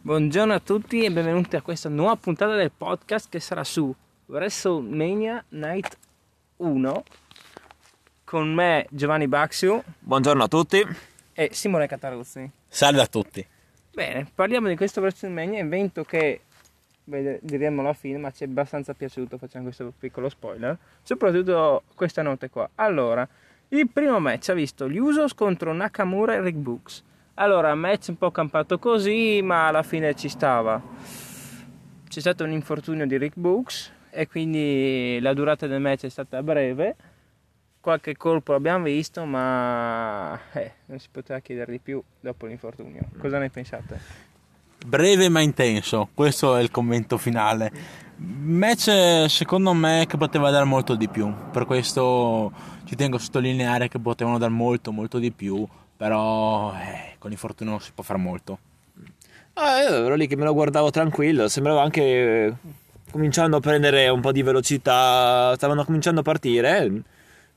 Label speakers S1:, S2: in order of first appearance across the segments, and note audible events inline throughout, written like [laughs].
S1: Buongiorno a tutti e benvenuti a questa nuova puntata del podcast che sarà su WrestleMania Night 1 con me Giovanni Baxio
S2: Buongiorno a tutti.
S1: e Simone Cataruzzi.
S3: Salve a tutti.
S1: Bene, parliamo di questo WrestleMania, evento che vede- diremo alla fine, ma ci è abbastanza piaciuto, facciamo questo piccolo spoiler, soprattutto questa notte qua. Allora, il primo match ha visto gli Usos contro Nakamura e Rick Books. Allora, match un po' campato così, ma alla fine ci stava. C'è stato un infortunio di Rick Books e quindi la durata del match è stata breve. Qualche colpo l'abbiamo visto, ma eh, non si poteva chiedere di più dopo l'infortunio. Cosa ne pensate?
S3: Breve ma intenso, questo è il commento finale. Match secondo me che poteva dare molto di più, per questo ci tengo a sottolineare che potevano dare molto molto di più, però eh, con l'infortunio non si può fare molto.
S2: Ah, io ero lì che me lo guardavo tranquillo, sembrava anche eh, cominciando a prendere un po' di velocità, stavano cominciando a partire.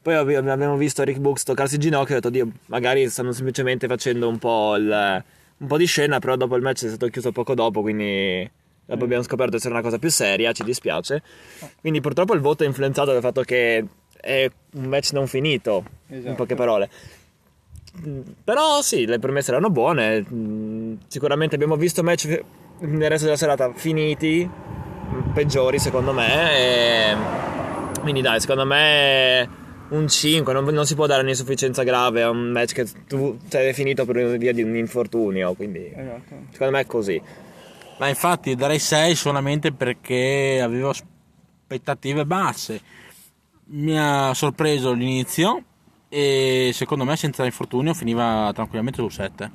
S2: Poi abbi- abbiamo visto Rick Books toccarsi il ginocchio e ho detto, Dio, magari stanno semplicemente facendo un po', il- un po' di scena, però dopo il match è stato chiuso poco dopo, quindi dopo abbiamo scoperto essere una cosa più seria, ci dispiace. Quindi purtroppo il voto è influenzato dal fatto che è un match non finito, in
S1: Esatto.
S2: poche parole. Però sì, le premesse erano buone. mm, Sicuramente abbiamo visto match nel resto della serata finiti, peggiori secondo me. e- Quindi dai, secondo me un 5, non, non si può dare un'insufficienza grave a un match che tu sei finito per via di un infortunio. Quindi
S1: Esatto.
S2: secondo me è così.
S3: Ma infatti darei 6 solamente perché avevo aspettative basse. Mi ha sorpreso l'inizio e secondo me senza infortunio finiva tranquillamente su 7.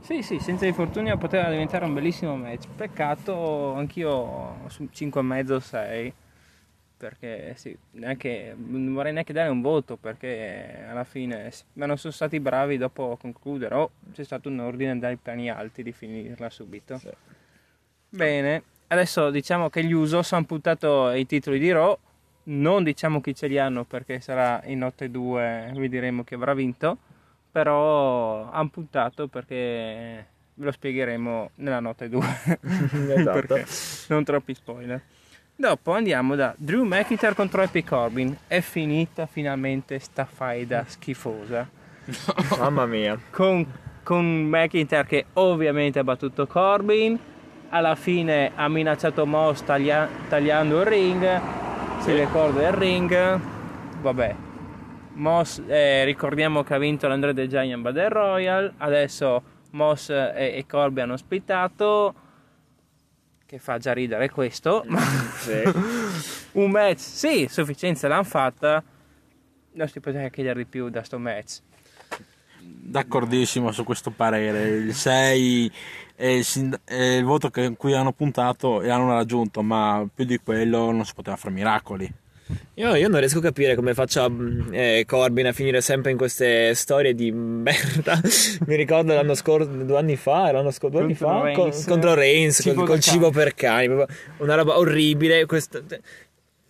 S1: Sì, sì, senza infortunio poteva diventare un bellissimo match. Peccato, anch'io su 5,5 6 perché sì, neanche, non vorrei neanche dare un voto perché alla fine sì, ma non sono stati bravi dopo a concludere o c'è stato un ordine dai piani alti di finirla subito. Bene, adesso diciamo che gli Usos hanno puntato i titoli di Raw, non diciamo chi ce li hanno perché sarà in notte 2, vi diremo chi avrà vinto, però hanno puntato perché ve lo spiegheremo nella notte 2, [laughs]
S2: Esatto.
S1: non troppi spoiler. Dopo andiamo da Drew McIntyre contro Epic Corbin, è finita finalmente sta faida schifosa [laughs]
S2: Mamma mia.
S1: con, con McIntyre che ovviamente ha battuto Corbin alla fine ha minacciato Moss taglia- tagliando il ring si ricorda il ring. Vabbè. Moss eh, ricordiamo che ha vinto l'Andrea The Giant Battle Royal adesso Moss e, e Corbin hanno splittato che fa già ridere questo.
S2: Sì. [laughs]
S1: un match sì sufficienza l'hanno fatta. Non si poteva chiedere di più da sto match
S3: D'accordissimo su questo parere. Il 6 è il, sind- è il voto che- in cui hanno puntato e hanno raggiunto, ma più di quello non si poteva fare miracoli.
S2: Io, io non riesco a capire come faccia mm, eh, Corbin a finire sempre in queste storie di merda. [laughs] Mi ricordo l'anno scorso, due anni fa, l'anno scorso, due anni
S1: Contro
S2: fa,
S1: Reigns.
S2: con- contro Reigns,
S1: Cibo
S2: col, col cibo per cani, proprio una roba orribile. Questo,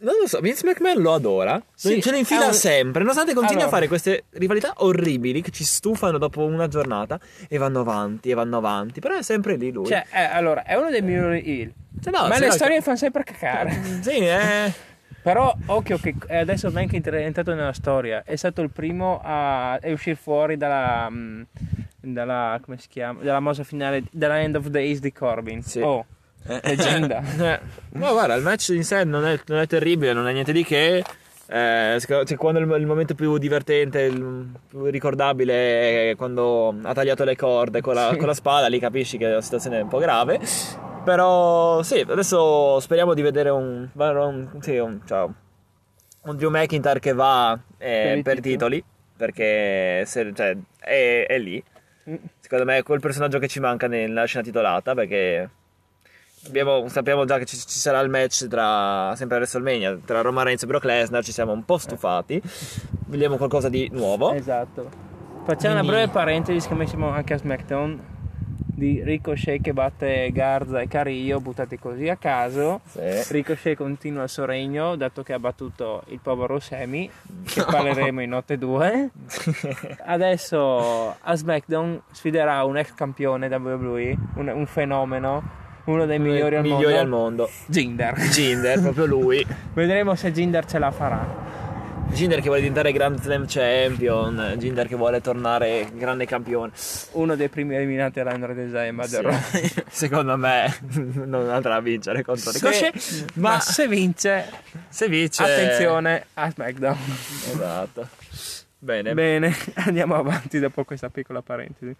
S2: non lo so, Vince McMahon lo adora,
S1: Sì,
S2: ce ne infila
S1: un-
S2: sempre, nonostante continui
S1: Allora.
S2: a fare queste rivalità orribili che ci stufano dopo una giornata e vanno avanti e vanno avanti, però è sempre lì lui.
S1: Cioè, eh, allora, è uno dei migliori heel.
S2: Cioè, no,
S1: ma le
S2: no-
S1: storie mi fanno sempre cacare. [laughs]
S2: Sì, eh.
S1: Però, occhio che adesso McIntyre è entrato nella storia. È stato il primo a, a uscire fuori dalla, mm, dalla, come si chiama? Dalla mossa finale, dalla End of Days di Corbin.
S2: Sì.
S1: Oh, leggenda.
S2: Eh, ma guarda, il match in sé non è, non è terribile, non è niente di che. Eh, cioè, quando il, il momento più divertente, il più ricordabile è quando ha tagliato le corde con la,
S1: Sì.
S2: con la spada, lì capisci che la situazione è un po' grave. Però sì, adesso speriamo di vedere un, un, sì, un, ciao, un Drew McIntyre che va eh,
S1: per, titoli.
S2: titoli, perché se- cioè, è, è lì.
S1: Mm.
S2: Secondo me è quel personaggio che ci manca nella scena titolata perché abbiamo- sappiamo già che ci, ci sarà il match tra sempre a WrestleMania tra Roman Reigns e Brock Lesnar, ci siamo un po' stufati. Vogliamo qualcosa di nuovo.
S1: Esatto. Facciamo una
S2: Quindi-
S1: breve parentesi, siccome siamo anche a SmackDown. di Ricochet che batte Garza e Carillo buttati così a caso.
S2: Sì.
S1: Ricochet continua il suo regno dato che ha battuto il povero Semi che parleremo in notte 2. [laughs] Adesso a SmackDown sfiderà un ex campione WWE, un, un fenomeno, uno dei migliori al
S2: Migliori
S1: mondo.
S2: al mondo.
S1: Jinder.
S2: Jinder, proprio lui. [laughs]
S1: Vedremo se Jinder ce la farà.
S2: Jinder che vuole diventare Grand Slam Champion, Jinder che vuole tornare grande campione.
S1: Uno dei primi eliminati all'Android Design
S2: Sì. [laughs] Secondo me [laughs] non andrà a vincere contro Ricochet,
S1: Se-
S2: ma,
S1: ma se vince,
S2: se vince
S1: attenzione a SmackDown.
S2: Esatto. Bene.
S1: Bene, andiamo avanti dopo questa piccola parentesi.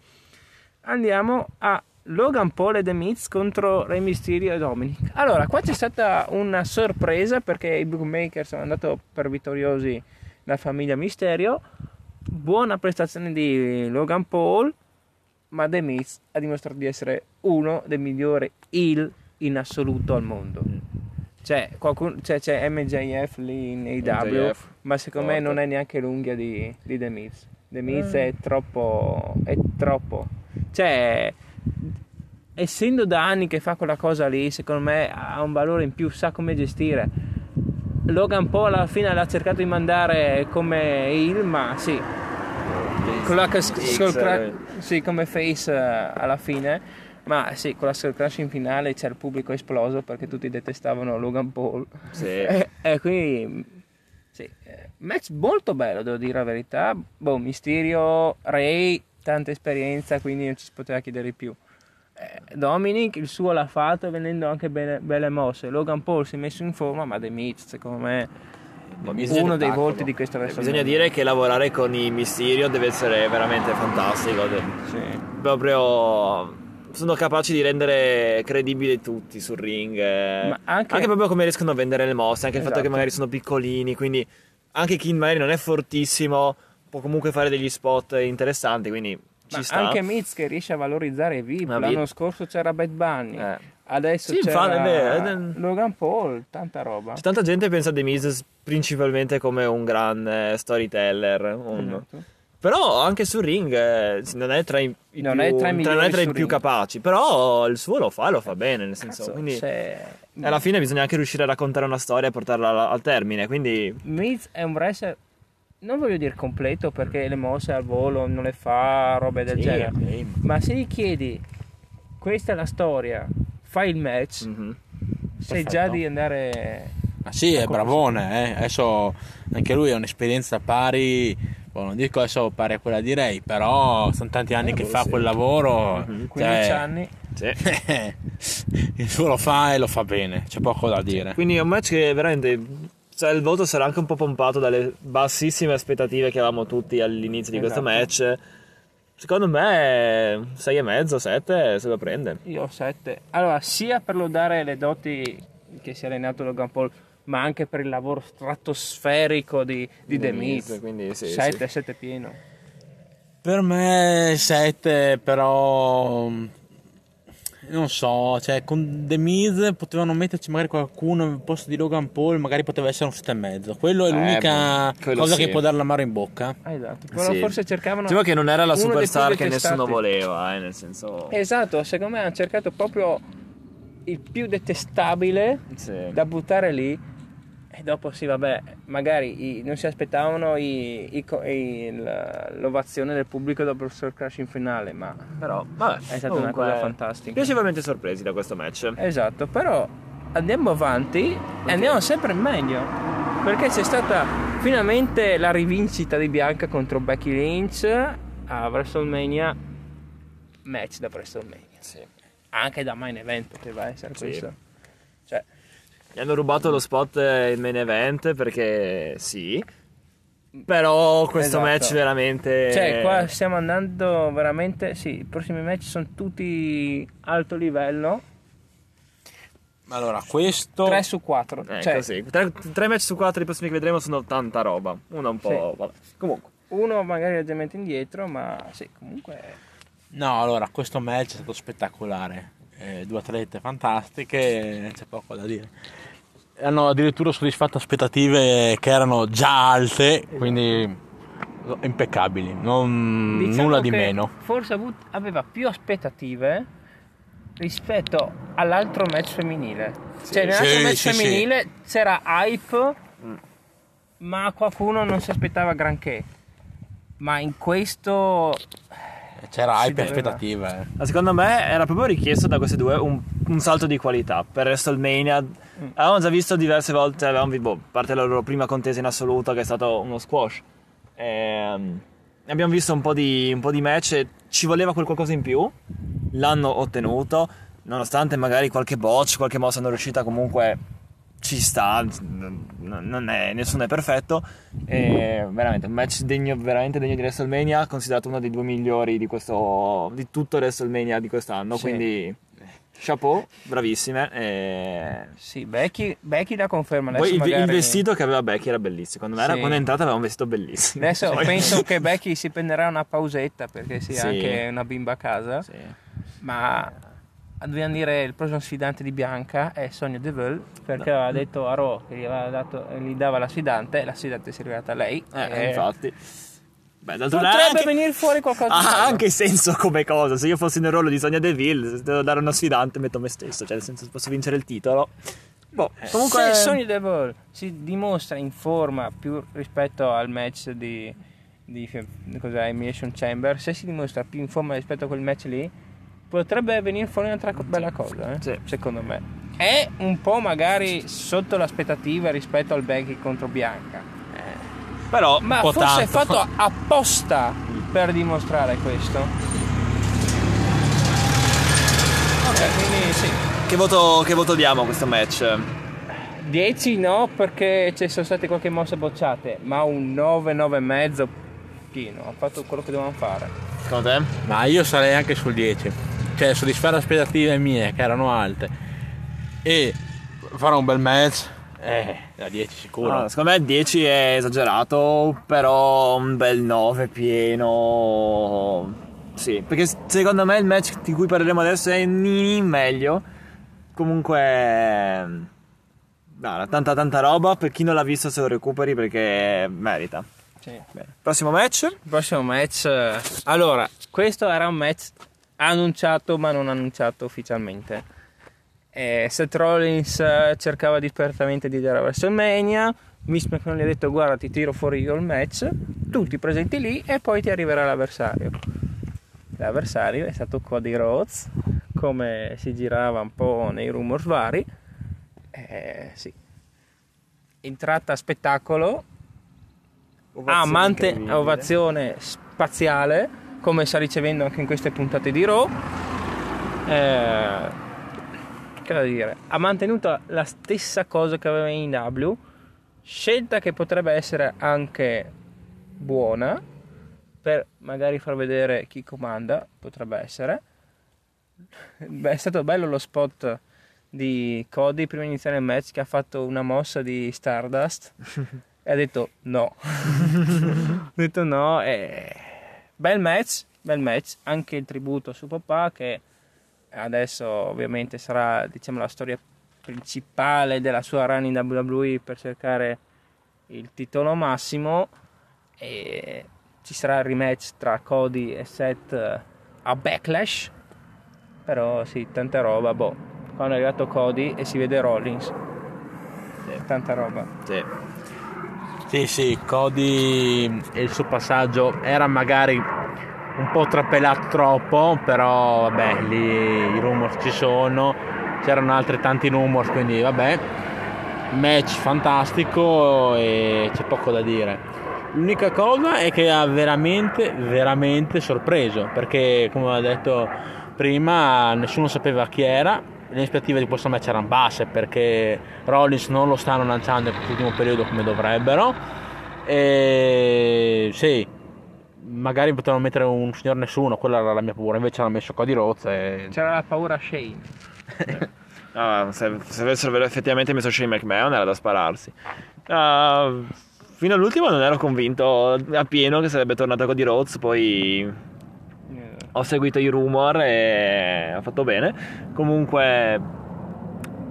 S1: Andiamo a Logan Paul e The Miz contro Rey Mysterio e Dominic. Allora, qua c'è stata una sorpresa perché i bookmaker sono andati per vittoriosi la famiglia Mysterio. Buona prestazione di Logan Paul, ma The Miz ha dimostrato di essere uno dei migliori heel in assoluto al mondo. C'è, qualcuno, c'è, c'è MJF lì in AW,
S2: MJF,
S1: ma secondo me
S2: forte.
S1: non è neanche l'unghia di, di The Miz. The Miz
S2: Eh.
S1: è troppo. è troppo. Cioè, essendo da anni che fa quella cosa lì, secondo me ha un valore in più, sa come gestire. Logan Paul alla fine l'ha cercato di mandare come heel, ma sì, con la skull
S2: eh.
S1: sì, come face eh, alla fine. Ma sì, con la skull crash in finale c'è il pubblico esploso perché tutti detestavano Logan Paul.
S2: Sì.
S1: E, [laughs] e quindi sì, eh, match molto bello, devo dire la verità. Boh, Mysterio, Ray, tanta esperienza, quindi non ci si poteva chiedere di più. Eh, Dominic il suo l'ha fatto venendo anche belle, belle mosse. Logan Paul si è messo in forma, ma The Miz, secondo me,
S2: bisogna
S1: uno dei volti di questo WrestleMania.
S2: Bisogna dire che lavorare con i Mysterio deve essere veramente fantastico.
S1: Sì.
S2: Proprio sono capaci di rendere credibili tutti sul ring. eh.
S1: Ma anche-
S2: proprio come riescono a vendere le mosse, anche il fatto
S1: Esatto.
S2: che magari sono piccolini, quindi anche chi magari non è fortissimo può comunque fare degli spot interessanti, quindi ci
S1: Ma
S2: sta.
S1: anche Miz che riesce a valorizzare VIP.
S2: Ma
S1: L'anno
S2: VIP.
S1: scorso c'era Bad Bunny,
S2: Eh.
S1: adesso
S2: Sì,
S1: c'era
S2: infatti,
S1: Logan Paul, tanta roba.
S2: C'è tanta gente che pensa a The Miz principalmente come un gran eh, storyteller. un-
S1: Esatto.
S2: Però anche sul ring eh, non è tra i, i
S1: Non
S2: più,
S1: è tra i
S2: è tra i più capaci. Però il suo lo fa, lo fa bene. Nel senso,
S1: Cazzo,
S2: quindi alla fine bisogna anche riuscire a raccontare una storia e portarla al, al termine. Quindi
S1: Miz è un wrestler, non voglio dire completo perché le mosse al volo non le fa, robe del
S2: Sì,
S1: genere.
S2: ok.
S1: Ma se gli chiedi, questa è la storia, fai il match,
S2: Mhm.
S1: sai
S2: Perfetto.
S1: già di andare...
S3: Ma sì, è bravone, eh. adesso anche lui ha un'esperienza pari, boh, non dico adesso pari a quella di Ray, però sono tanti anni
S2: Eh,
S3: che
S2: boh,
S3: fa
S2: sì.
S3: quel lavoro.
S2: Mhm.
S1: 15
S3: cioè,
S1: anni.
S2: Sì. [laughs]
S3: il suo lo fa e lo fa bene, c'è poco da dire.
S2: Quindi è un match che veramente. Cioè, il voto sarà anche un po' pompato dalle bassissime aspettative che avevamo tutti all'inizio di questo
S1: Esatto.
S2: match. Secondo me 6,5, 7 se lo prende.
S1: Io ho 7. Allora, sia per lodare le doti che si è allenato Logan Paul, ma anche per il lavoro stratosferico di, di The
S2: Miz, quindi sì,
S1: 7, 7 pieno.
S3: Per me 7, però non so, cioè con The Miz potevano metterci magari qualcuno al posto di Logan Paul, magari poteva essere un 7,5. Quello è
S2: Eh,
S3: l'unica
S2: boh, quello
S3: cosa
S2: sì.
S3: che può dare l'amaro in bocca.
S1: Ah, esatto. Però
S2: Sì.
S1: forse cercavano...
S2: Diciamo che non era la
S1: uno dei più
S2: superstar che nessuno voleva, eh, nel senso.
S1: Esatto, secondo me hanno cercato proprio il più detestabile
S2: Sì.
S1: da buttare lì. E dopo sì, vabbè, magari i- non si aspettavano i- i la- l'ovazione del pubblico dopo il Soul Crash in finale, ma
S2: Però, vabbè,
S1: è stata una cosa fantastica.
S2: Piacevolmente sorpresi da questo match.
S1: Esatto, però andiamo avanti e andiamo sempre in meglio. Perché c'è stata finalmente la rivincita di Bianca contro Becky Lynch a WrestleMania. Match da WrestleMania.
S2: Sì.
S1: Anche da main event poteva essere
S2: Sì.
S1: questo.
S2: Gli hanno rubato lo spot in main event perché sì. Però questo
S1: Esatto.
S2: match veramente.
S1: cioè, qua stiamo andando veramente. Sì, i prossimi match sono tutti alto livello.
S3: Allora, questo
S1: 3 su 4.
S2: Ecco,
S1: cioè,
S2: sì. Tre, tre match su quattro i prossimi che vedremo sono tanta roba. Uno un po'.
S1: Sì.
S2: Vabbè. Comunque.
S1: uno magari leggermente indietro, ma sì, comunque.
S3: No, allora, questo match è stato spettacolare. Eh, due atlete fantastiche, c'è poco da dire. Hanno addirittura soddisfatto aspettative che erano già alte, quindi impeccabili, non,
S1: Diciamo
S3: nulla di meno.
S1: Forse aveva più aspettative rispetto all'altro match femminile. Cioè, nell'altro
S3: Sì,
S1: match
S3: sì, sì.
S1: femminile c'era hype, ma qualcuno non si aspettava granché. Ma in questo
S3: C'era hype e aspettative.
S2: Ma secondo me era proprio richiesto da questi due un, un salto di qualità per WrestleMania. Avevamo già visto diverse volte, avevamo vi- boh, a parte la loro prima contesa in assoluto che è stato uno squash. Ehm, abbiamo visto un po, di, un po' di match e ci voleva quel qualcosa in più. L'hanno ottenuto, nonostante magari qualche botch, qualche mossa non riuscita, comunque ci sta, è, nessuno è perfetto. E veramente un match degno, veramente degno di WrestleMania, considerato uno dei due migliori di, questo, di tutto WrestleMania di quest'anno.
S1: Sì.
S2: Quindi, chapeau, bravissime. E...
S1: sì, Becky, Becky la conferma. Adesso
S2: Poi il, il
S1: magari-
S2: vestito che aveva Becky era bellissimo. Quando, era,
S1: Sì.
S2: quando è entrata aveva un vestito bellissimo.
S1: Adesso [laughs]
S2: Poi-
S1: penso che Becky si prenderà una pausetta perché si ha
S2: Sì.
S1: anche una bimba a casa.
S2: Sì.
S1: Ma dobbiamo dire il prossimo sfidante di Bianca è Sonia Deville perché aveva detto a Raw che gli, aveva dato, gli dava la sfidante e la sfidante si è arrivata a lei.
S2: Eh,
S1: E
S2: infatti. Beh, d'altro
S1: Potrebbe
S2: anche-
S1: venire fuori qualcosa di
S2: Ha
S1: bello.
S2: anche senso come cosa. Se io fossi nel ruolo di Sonia Deville, se devo dare uno sfidante, metto me stesso. Cioè, nel senso, posso vincere il titolo. Boh, comunque.
S1: Se Sonya Deville si dimostra in forma più rispetto al match di, di cos'è, Elimination Chamber, se si dimostra più in forma rispetto a quel match lì, potrebbe venire fuori un'altra co- bella cosa, eh?
S2: Sì.
S1: secondo me. È un po' magari sotto l'aspettativa rispetto al Becky contro Bianca,
S2: Però,
S1: ma forse è
S3: tanto.
S1: fatto apposta per dimostrare questo. Ok, quindi sì.
S2: che voto, che voto diamo a questo match?
S1: 10 no perché ci sono state qualche mossa bocciate, ma un 9, 9 e mezzo pieno, ha fatto quello che dovevano fare.
S2: Secondo te?
S3: Ma io sarei anche sul 10. Cioè, soddisfare le aspettative mie, che erano alte. E fare un bel match, eh, da 10 sicuro.
S2: No, secondo me 10 è esagerato, però un bel 9 pieno. Sì, perché secondo me il match di cui parleremo adesso è nini meglio. Comunque. No, tanta tanta roba. Per chi non l'ha visto se lo recuperi perché merita. Bene. Prossimo match.
S1: Prossimo match. eh, Allora, questo era un match annunciato ma non annunciato ufficialmente. Eh, Seth Rollins eh, cercava disperatamente di dire a WrestleMania. Miss McMahon gli ha detto: Guarda, ti tiro fuori io il match. Tu ti presenti lì e poi ti arriverà l'avversario. L'avversario è stato Cody Rhodes, come si girava un po' nei rumors vari. Eh, sì. Entrata a spettacolo, amante
S2: incredibile.
S1: ovazione spaziale come sta ricevendo anche in queste puntate di Raw Eh, che da dire. Ha mantenuto la stessa cosa che aveva in W scelta che potrebbe essere anche buona per magari far vedere chi comanda potrebbe essere. Beh, è stato bello lo spot di Cody prima di iniziare il match che ha fatto una mossa di Stardust e ha detto no. [laughs] ha detto no e... Bel match, bel match, anche il tributo a suo papà che adesso ovviamente sarà diciamo la storia principale della sua run in WWE per cercare il titolo massimo e ci sarà il rematch tra Cody e Seth eh, a Backlash però sì, tanta roba, boh. Quando è arrivato Cody e si vede Rollins. Tanta roba.
S2: Sì.
S3: Sì, sì, Cody e il suo passaggio era magari un po' trapelato troppo, però vabbè, lì i rumors ci sono, c'erano altri tanti rumors, quindi vabbè, match fantastico e c'è poco da dire. L'unica cosa è che ha veramente, veramente sorpreso, perché come ho detto prima nessuno sapeva chi era, le aspettative di questo match erano basse perché Rollins non lo stanno lanciando in quest'ultimo periodo come dovrebbero. E sì magari potevano mettere un signor nessuno quella era la mia paura invece hanno messo Cody Rhodes e...
S1: C'era la paura Shane. [laughs]
S2: Ah, se, se avessero effettivamente messo Shane McMahon era da spararsi. Ah, fino all'ultimo non ero convinto appieno che sarebbe tornato Cody Rhodes, poi
S1: Eh,
S2: ho seguito i rumor e ha fatto bene. Comunque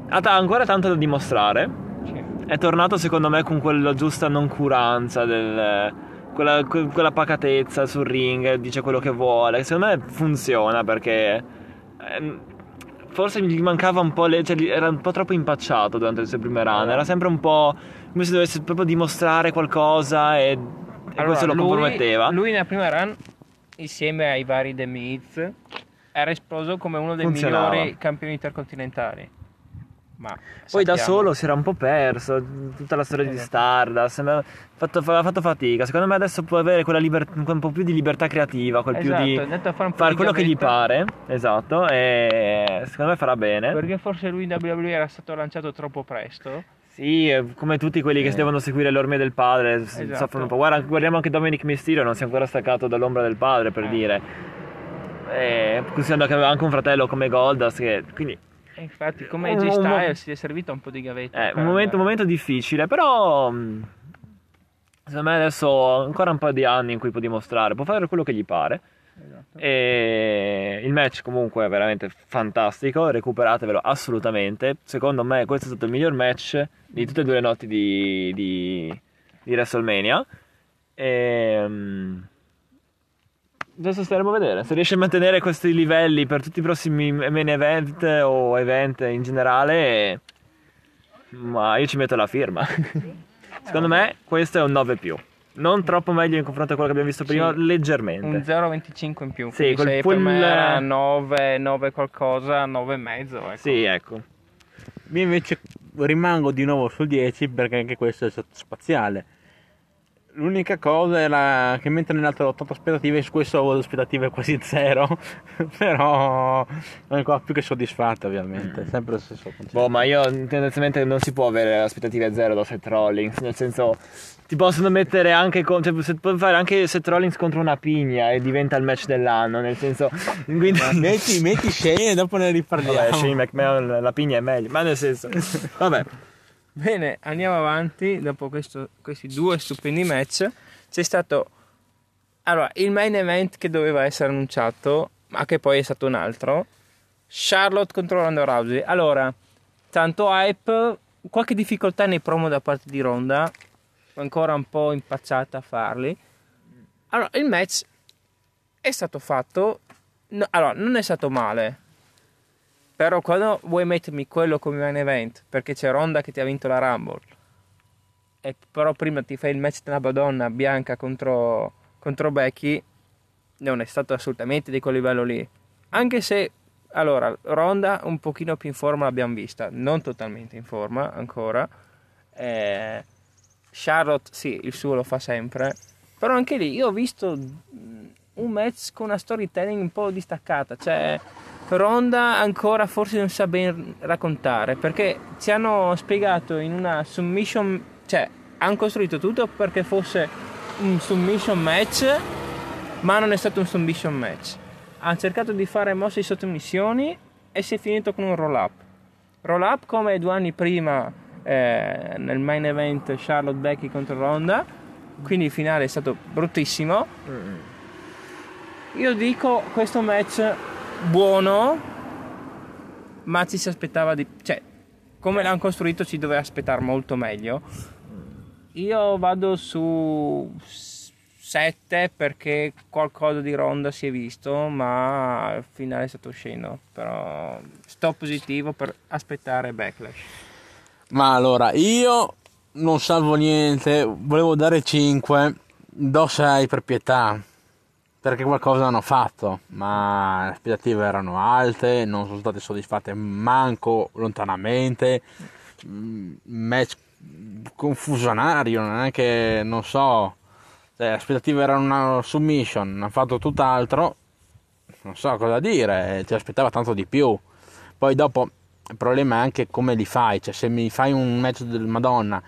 S2: ha ta- ancora tanto da dimostrare.
S1: sì.
S2: È tornato secondo me con quella giusta noncuranza del, quella, que- quella pacatezza sul ring, dice quello che vuole. Secondo me funziona perché ehm, forse gli mancava un po', le- cioè, era un po' troppo impacciato durante le sue prime run, era sempre un po' come se dovesse proprio dimostrare qualcosa e, e
S1: Allora,
S2: questo lo
S1: lui-
S2: comprometteva.
S1: Lui nella prima run, insieme ai vari The Miz, era esploso come uno dei
S2: Funzionava.
S1: migliori campioni intercontinentali. Ma
S2: Poi da solo si era un po' perso, tutta la storia di
S1: Esatto.
S2: Stardust, aveva fatto, fatto fatica. Secondo me adesso può avere quella liber- un po' più di libertà creativa, quel
S1: Esatto,
S2: più di
S1: è andato a fare un po'
S2: fare
S1: di
S2: quello che gli pare, esatto, e secondo me farà bene.
S1: Perché forse lui in WWE era stato lanciato troppo presto.
S2: Sì, eh, come tutti quelli che
S1: Eh.
S2: devono seguire le orme del padre,
S1: Esatto.
S2: soffrono un po'. Guarda, guardiamo anche Dominic Mysterio, non si è ancora staccato dall'ombra del padre, per
S1: Eh.
S2: dire. E, considerando che aveva anche un fratello come Goldust, che, quindi
S1: infatti, come AJ
S2: un mo-
S1: Styles, si è servito un po' di gavetta.
S2: È
S1: per-
S2: un momento, un momento difficile, però mh, secondo me adesso ha ancora un po' di anni in cui può dimostrare, può fare quello che gli pare.
S1: Esatto.
S2: E il match comunque è veramente fantastico, recuperatevelo assolutamente. Secondo me questo è stato il miglior match di tutte e due le notti di, di, di WrestleMania. E, mh, adesso staremo a vedere se riesce a mantenere questi livelli per tutti i prossimi main event o event in generale. Ma io ci metto la firma. [laughs] Secondo me questo è un 9 più. Non troppo meglio in confronto a quello che abbiamo visto prima,
S1: Sì.
S2: leggermente.
S1: Un 0,25 in più.
S2: Sì, quel
S1: se per me era 9, 9 qualcosa, 9 e mezzo. Ecco.
S2: Sì, ecco.
S3: Io invece rimango di nuovo sul 10 perché anche questo è stato spaziale. L'unica cosa era che mentre nell'altro ho 80 aspettative, su questo avevo aspettative quasi zero, [laughs] però sono ancora più che soddisfatto ovviamente, sempre lo stesso concetto.
S2: Boh, ma io tendenzialmente non si può avere aspettative zero da Seth Rollins, nel senso ti possono mettere anche con, cioè, se- puoi fare anche Seth Rollins contro una pigna e diventa il match dell'anno, nel senso [laughs] quindi
S3: metti, metti [laughs] Shane e dopo ne riparliamo.
S2: Vabbè, Shane McMahon la pigna è meglio, ma nel senso vabbè.
S1: Bene, andiamo avanti. Dopo questo- questi due stupendi match, c'è stato allora il main event che doveva essere annunciato, ma che poi è stato un altro. Charlotte contro Ronda Rousey. Allora, tanto hype, qualche difficoltà nei promo da parte di Ronda, ancora un po' impacciata a farli. Allora, il match è stato fatto, no- allora, non è stato male. Però quando vuoi mettermi quello come main event, perché c'è Ronda che ti ha vinto la Rumble, e però prima ti fai il match della Madonna bianca contro, contro Becky, non è stato assolutamente di quel livello lì. Anche se, allora, Ronda un pochino più in forma l'abbiamo vista, non totalmente in forma ancora. Eh, Charlotte, sì, il suo lo fa sempre. Però anche lì io ho visto un match con una storytelling un po' distaccata. Cioè, Ronda ancora forse non sa ben raccontare. Perché ci hanno spiegato in una submission. Cioè, hanno costruito tutto perché fosse un submission match. Ma non è stato un submission match. Hanno cercato di fare mosse di sottomissioni e si è finito con un roll up. Roll up come due anni prima eh, nel main event Charlotte Becky contro Ronda. Quindi il finale è stato bruttissimo. Io dico questo match buono, ma ci si aspettava di... cioè, come l'hanno costruito ci doveva aspettare molto meglio. Io vado su 7 perché qualcosa di Ronda si è visto, ma il finale è stato sceno. Però sto positivo per aspettare Backlash.
S3: Ma allora, io non salvo niente, volevo dare 5, do 6 per pietà, perché qualcosa hanno fatto, ma le aspettative erano alte, non sono state soddisfatte manco lontanamente, Mm, match confusionario, non è che, non so, cioè, le aspettative erano una submission, hanno fatto tutt'altro, non so cosa dire, ti aspettava tanto di più. Poi dopo il problema è anche come li fai, cioè se mi fai un match del Madonna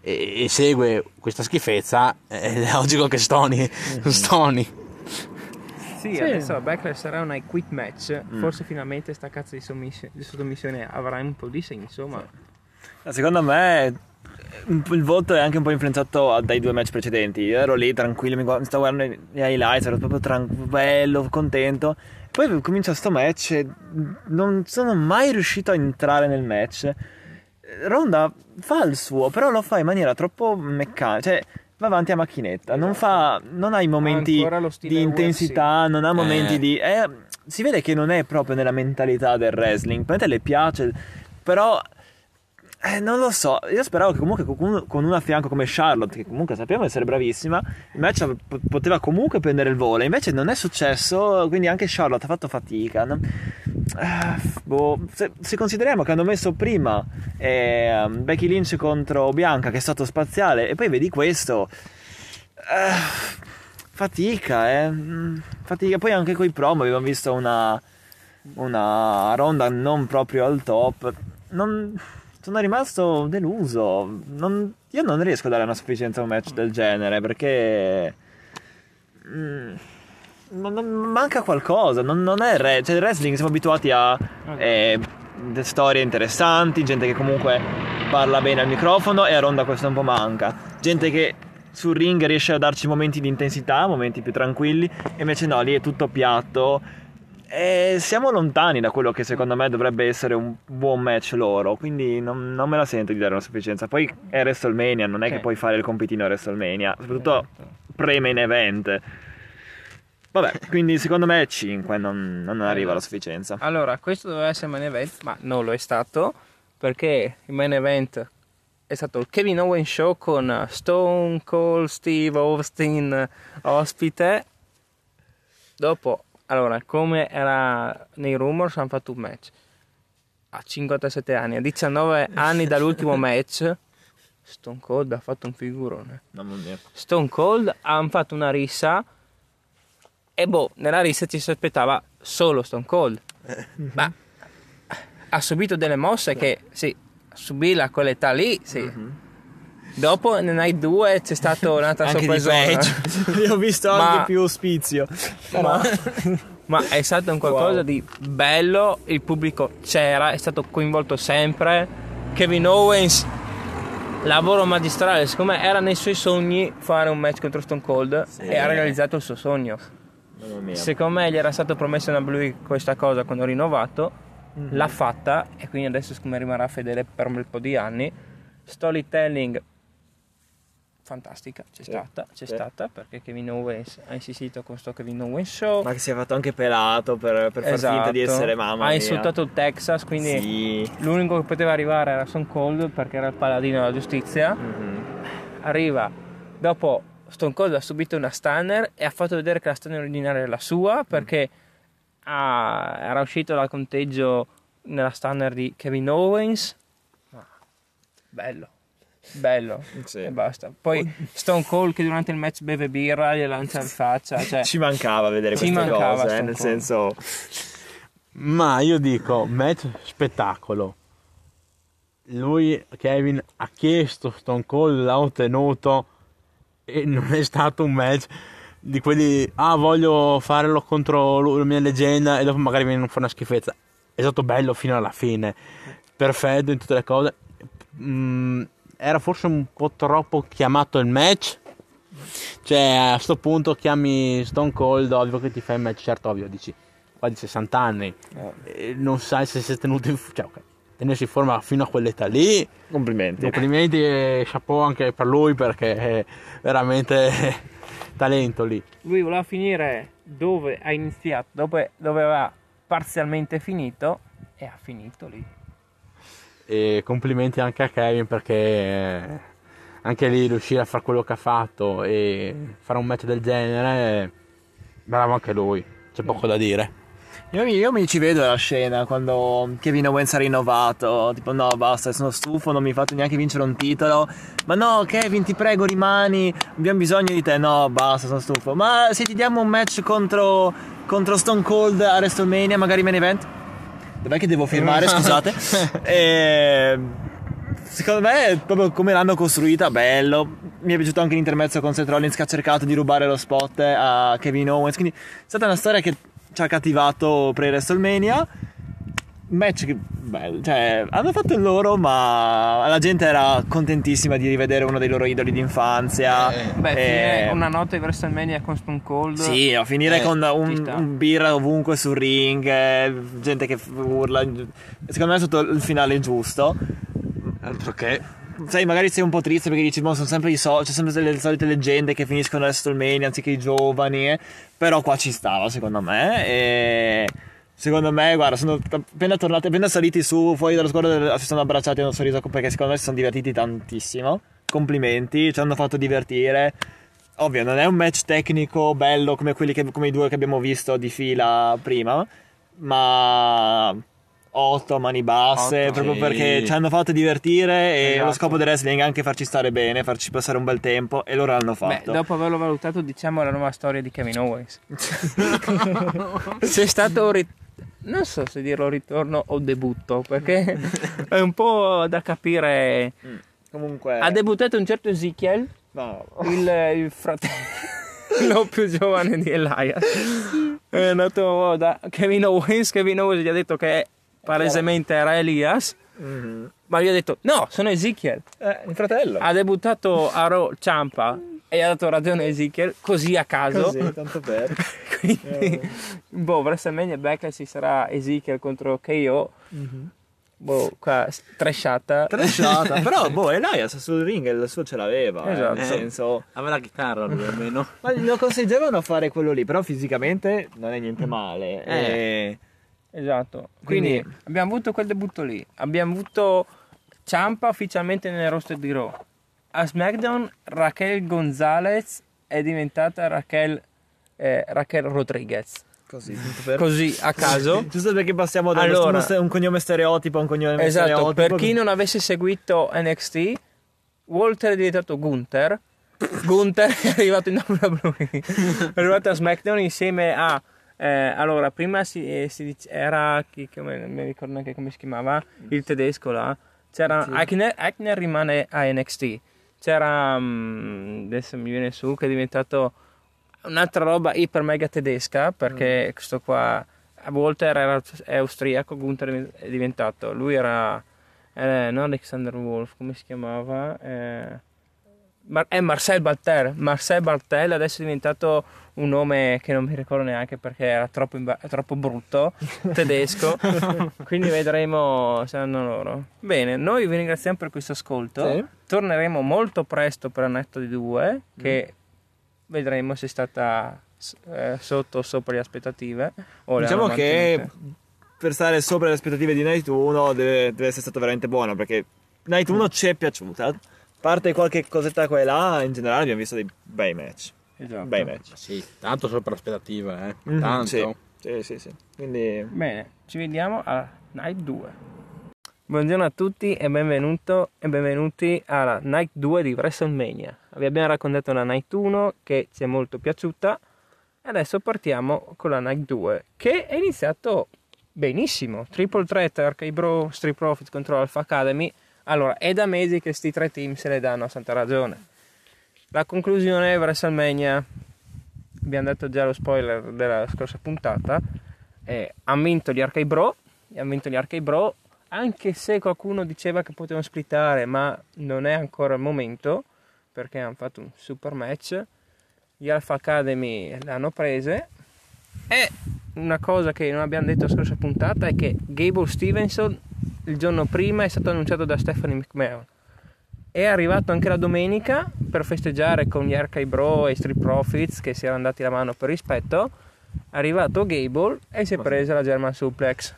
S3: e, e segue questa schifezza, [laughs] è logico che stoni, stoni.
S1: Sì,
S2: Sì.
S1: adesso la Backlash sarà una quit match. Forse finalmente sta cazzo di, sommiss- di sottomissione avrà un po' di senso, ma
S2: Secondo me il voto è anche un po' influenzato dai due match precedenti. Io ero lì tranquillo, mi, guard- mi stavo guardando gli highlights, ero proprio tran- bello, contento. Poi comincia sto match e non sono mai riuscito a entrare nel match. Ronda fa il suo, però lo fa in maniera troppo meccanica. Cioè, va avanti a macchinetta, non, fa, non ha i momenti di intensità, non ha momenti
S3: Eh.
S2: di... eh, si vede che non è proprio nella mentalità del wrestling, probabilmente le piace, però... eh, non lo so, io speravo che comunque con uno a fianco come Charlotte, che comunque sappiamo essere bravissima, il match poteva comunque prendere il volo, invece non è successo, quindi anche Charlotte ha fatto fatica. no? Ah, boh, se, se consideriamo che hanno messo prima eh, Becky Lynch contro Bianca, che è stato spaziale, e poi vedi questo, eh, fatica, eh. mm, fatica. Poi anche con i promo abbiamo visto una, una ronda non proprio al top. Non, sono rimasto deluso. Non- io non riesco a dare una sufficienza a un match del genere perché. mm, non- non- manca qualcosa. Non, non è re- cioè, il wrestling siamo abituati a eh, storie interessanti, gente che comunque parla bene al microfono e a Ronda questo un po' manca. Gente che sul ring riesce a darci momenti di intensità, momenti più tranquilli, e invece no, lì è tutto piatto. E siamo lontani da quello che secondo me dovrebbe essere un buon match loro, quindi non, non me la sento di dare una sufficienza. Poi è WrestleMania, non è che
S1: Sì.
S2: puoi fare il compitino a WrestleMania, soprattutto pre-main event. Vabbè, quindi secondo me è 5, non, non arriva alla sufficienza.
S1: Allora, questo doveva essere main event, ma non lo è stato perché il main event è stato il Kevin Owens Show con Stone Cold Steve Austin ospite. Dopo, allora, come era nei rumors, hanno fatto un match a 57 anni, a 19 anni dall'ultimo [laughs] match. Stone Cold ha fatto un figurone. Stone Cold hanno fatto una rissa e boh, nella rissa ci si aspettava solo Stone Cold. Ma ha subito delle mosse che sì, subirla a quell'età lì, sì. Dopo nel Night 2 c'è stata un'altra
S2: Anche di
S1: sorpresa.
S2: peggio. [laughs] Io ho visto
S1: Ma-
S2: anche più spizio.
S1: Ma, [laughs] ma è stato un qualcosa
S2: Wow.
S1: di bello, il pubblico c'era, è stato coinvolto sempre. Kevin Owens, lavoro magistrale, secondo me era nei suoi sogni fare un match contro Stone Cold e ha realizzato il suo sogno. Secondo me gli era stato promesso da lui questa cosa quando ha rinnovato, l'ha fatta e quindi adesso secondo me rimarrà fedele per un bel po' di anni. Storytelling fantastica, c'è
S2: Sì,
S1: stata, c'è
S2: sì.
S1: stata perché Kevin Owens ha insistito con sto Kevin Owens Show.
S2: Ma che si è fatto anche pelato per, per far
S1: Esatto.
S2: finta di essere mamma
S1: ha
S2: mia.
S1: insultato il Texas, quindi
S2: Sì.
S1: l'unico che poteva arrivare era Stone Cold perché era il paladino della giustizia.
S2: Mhm.
S1: Arriva dopo Stone Cold ha subito una stunner e ha fatto vedere che la stunner originale era la sua perché ha- era uscito dal conteggio nella stunner di Kevin Owens. Ma bello. Bello
S2: Sì.
S1: e basta. Poi Stone Cold che durante il match beve birra e lancia in faccia. [laughs] Cioè,
S2: Ci mancava vedere
S1: Ci
S2: queste
S1: mancava
S2: cose, eh, nel senso...
S3: Ma io dico, match spettacolo. Lui, Kevin, ha chiesto Stone Cold, l'ha ottenuto e non è stato un match di quelli, ah voglio farlo contro lui, la mia leggenda e dopo magari viene fuori una schifezza. È stato bello fino alla fine, perfetto in tutte le cose. Mm, era forse un po' troppo chiamato il match. Cioè, a sto punto chiami Stone Cold, ovvio che ti fai il match, certo, ovvio, dici, qua di 60 anni, eh, non sai se si è tenuto in cioè, ok, tenersi in forma fino a quell'età lì,
S2: Complimenti.
S3: complimenti e chapeau anche per lui perché è veramente [laughs] talento lì.
S1: lui voleva finire dove ha iniziato, dove, dove aveva parzialmente finito e ha finito lì.
S3: E complimenti anche a Kevin perché anche lì riuscire a fare quello che ha fatto e fare un match del genere, bravo anche lui, c'è poco da dire.
S2: Io, mi- io mi ci vedo la scena quando Kevin Owens ha rinnovato. Tipo, no, basta, sono stufo, non mi fate neanche vincere un titolo. Ma no, Kevin, ti prego, rimani. Abbiamo bisogno di te. No, basta, sono stufo. Ma se ti diamo un match contro, contro Stone Cold a WrestleMania, magari main event? Dov'è che devo firmare, [laughs] scusate? E, secondo me, è proprio come l'hanno costruita, bello. Mi è piaciuto anche l'intermezzo con Seth Rollins che ha cercato di rubare lo spot a Kevin Owens. Quindi è stata una storia che ci ha cattivato pre-WrestleMania. Match che bello, cioè hanno fatto il loro, ma la gente era contentissima di rivedere uno dei loro idoli d'infanzia.
S3: Eh,
S1: Beh,
S2: E-
S1: finire una notte di WrestleMania con Stone Cold.
S2: sì, a finire
S3: Eh,
S2: con un, un birra ovunque sul ring, eh, gente che urla. Secondo me è stato il finale giusto.
S3: Altro che...
S2: sai, magari sei un po' triste perché dici, boh, sono sempre i so- c'è sempre le solite leggende che finiscono a WrestleMania anziché i giovani, eh. però qua ci stava secondo me e... Secondo me, guarda, sono appena tornati, appena saliti su fuori dallo squadra, si sono abbracciati e hanno sorriso perché secondo me si sono divertiti tantissimo. Complimenti, ci hanno fatto divertire. Ovvio, non è un match tecnico bello come, quelli che, come i due che abbiamo visto di fila prima, ma 8 a mani basse,
S1: Otto,
S2: proprio
S3: sì.
S2: perché ci hanno fatto divertire e
S1: Esatto.
S2: lo scopo del wrestling è anche farci stare bene, farci passare un bel tempo e loro l'hanno
S1: Beh,
S2: fatto.
S1: dopo averlo valutato, diciamo la nuova storia di Kevin Owens. [laughs] C'è stato un rit- non so se dirlo ritorno o debutto, perché [laughs] è un po' da capire.
S2: Comunque,
S1: Ha debuttato un certo Ezekiel,
S2: no.
S1: il, il fratello [laughs] più giovane di Elias. È andato da Kevin Owens. Kevin Owens gli ha detto che palesemente era Elias,
S2: Mhm.
S1: ma gli ha detto: No, sono Ezekiel.
S2: Eh, il fratello.
S1: Ha debuttato a Raw Ciampa e ha dato ragione a Ezekiel, così a caso.
S2: Così, tanto per. [laughs]
S1: Quindi, boh, WrestleMania Backlash ci sarà Ezekiel contro KO. Boh, qua trashata.
S2: Trashata. [laughs] Però, boh, Elias sul ring il suo ce l'aveva. eh,
S1: Esatto.
S2: nel senso.
S3: Aveva la chitarra lui almeno. [laughs]
S2: Ma lo consigliavano a fare quello lì, però fisicamente non è niente male.
S3: Eh.
S2: E-
S1: Esatto. Quindi,
S2: Quindi-
S1: abbiamo avuto quel debutto lì. Abbiamo avuto Ciampa ufficialmente nel roster di Raw. A SmackDown Raquel Gonzalez è diventata Raquel, eh, Raquel Rodriguez.
S2: Così, tanto per.
S1: Così a caso. [laughs]
S2: Giusto perché passiamo da
S1: Allora-
S2: un cognome stereotipo a un cognome
S1: Esatto,
S2: stereotipo.
S1: per chi non avesse seguito NXT, Walter è diventato Gunther. Gunther [laughs] è arrivato in [laughs] WWE, è arrivato a SmackDown insieme a. eh, allora, prima si, eh, si dice- era. Chi, come, non mi ricordo neanche come si chiamava, il tedesco là. C'era. Eichner, Eichner rimane a NXT. C'era. mm, adesso mi viene su che è diventato un'altra roba iper mega tedesca perché questo qua Walter era, è austriaco Gunther è diventato lui era eh, non Alexander Wolf come si chiamava eh, Mar- è Marcel Balter Marcel Baltel adesso è diventato un nome che non mi ricordo neanche perché era troppo, imba- troppo brutto [laughs] tedesco. Quindi vedremo se hanno loro. Bene noi vi ringraziamo per questo ascolto.
S2: Sì.
S1: torneremo molto presto per Annetto di 2 che vedremo se è stata eh, sotto o sopra le aspettative o le
S2: Diciamo
S1: hanno
S2: che per stare sopra le aspettative di Night 1 deve, deve essere stato veramente buono perché Night 1 ci è piaciuta. Parte qualche cosetta qua e là, in generale abbiamo visto dei bei match.
S1: Esatto.
S2: Bei match.
S3: Sì, tanto sopra l'aspettativa, eh.
S2: Mhm,
S3: Tanto.
S2: Sì, sì, sì, sì. Quindi
S1: Bene, ci vediamo a Night 2. Buongiorno a tutti e benvenuto e benvenuti alla Night 2 di WrestleMania. Vi abbiamo raccontato la Night 1 che ci è molto piaciuta e adesso partiamo con la Night 2 che è iniziato benissimo. Triple Threat, Arcade Bro, Street Profits contro Alpha Academy. Allora, è da mesi che questi tre team se le danno a santa ragione. La conclusione è WrestleMania. Abbiamo detto già lo spoiler della scorsa puntata. Eh, hanno vinto gli Arcade Bro. Hanno vinto gli Arcade Bro. Anche se qualcuno diceva che potevano splittare, ma non è ancora il momento. Perché hanno fatto un super match. Gli Alpha Academy le hanno prese. E una cosa che non abbiamo detto la scorsa puntata è che Gable Stevenson il giorno prima è stato annunciato da Stephanie McMahon. È arrivato anche la domenica per festeggiare con gli Arcade Bro e Street Profits che si erano dati la mano per rispetto. È arrivato Gable e si è presa la German Suplex.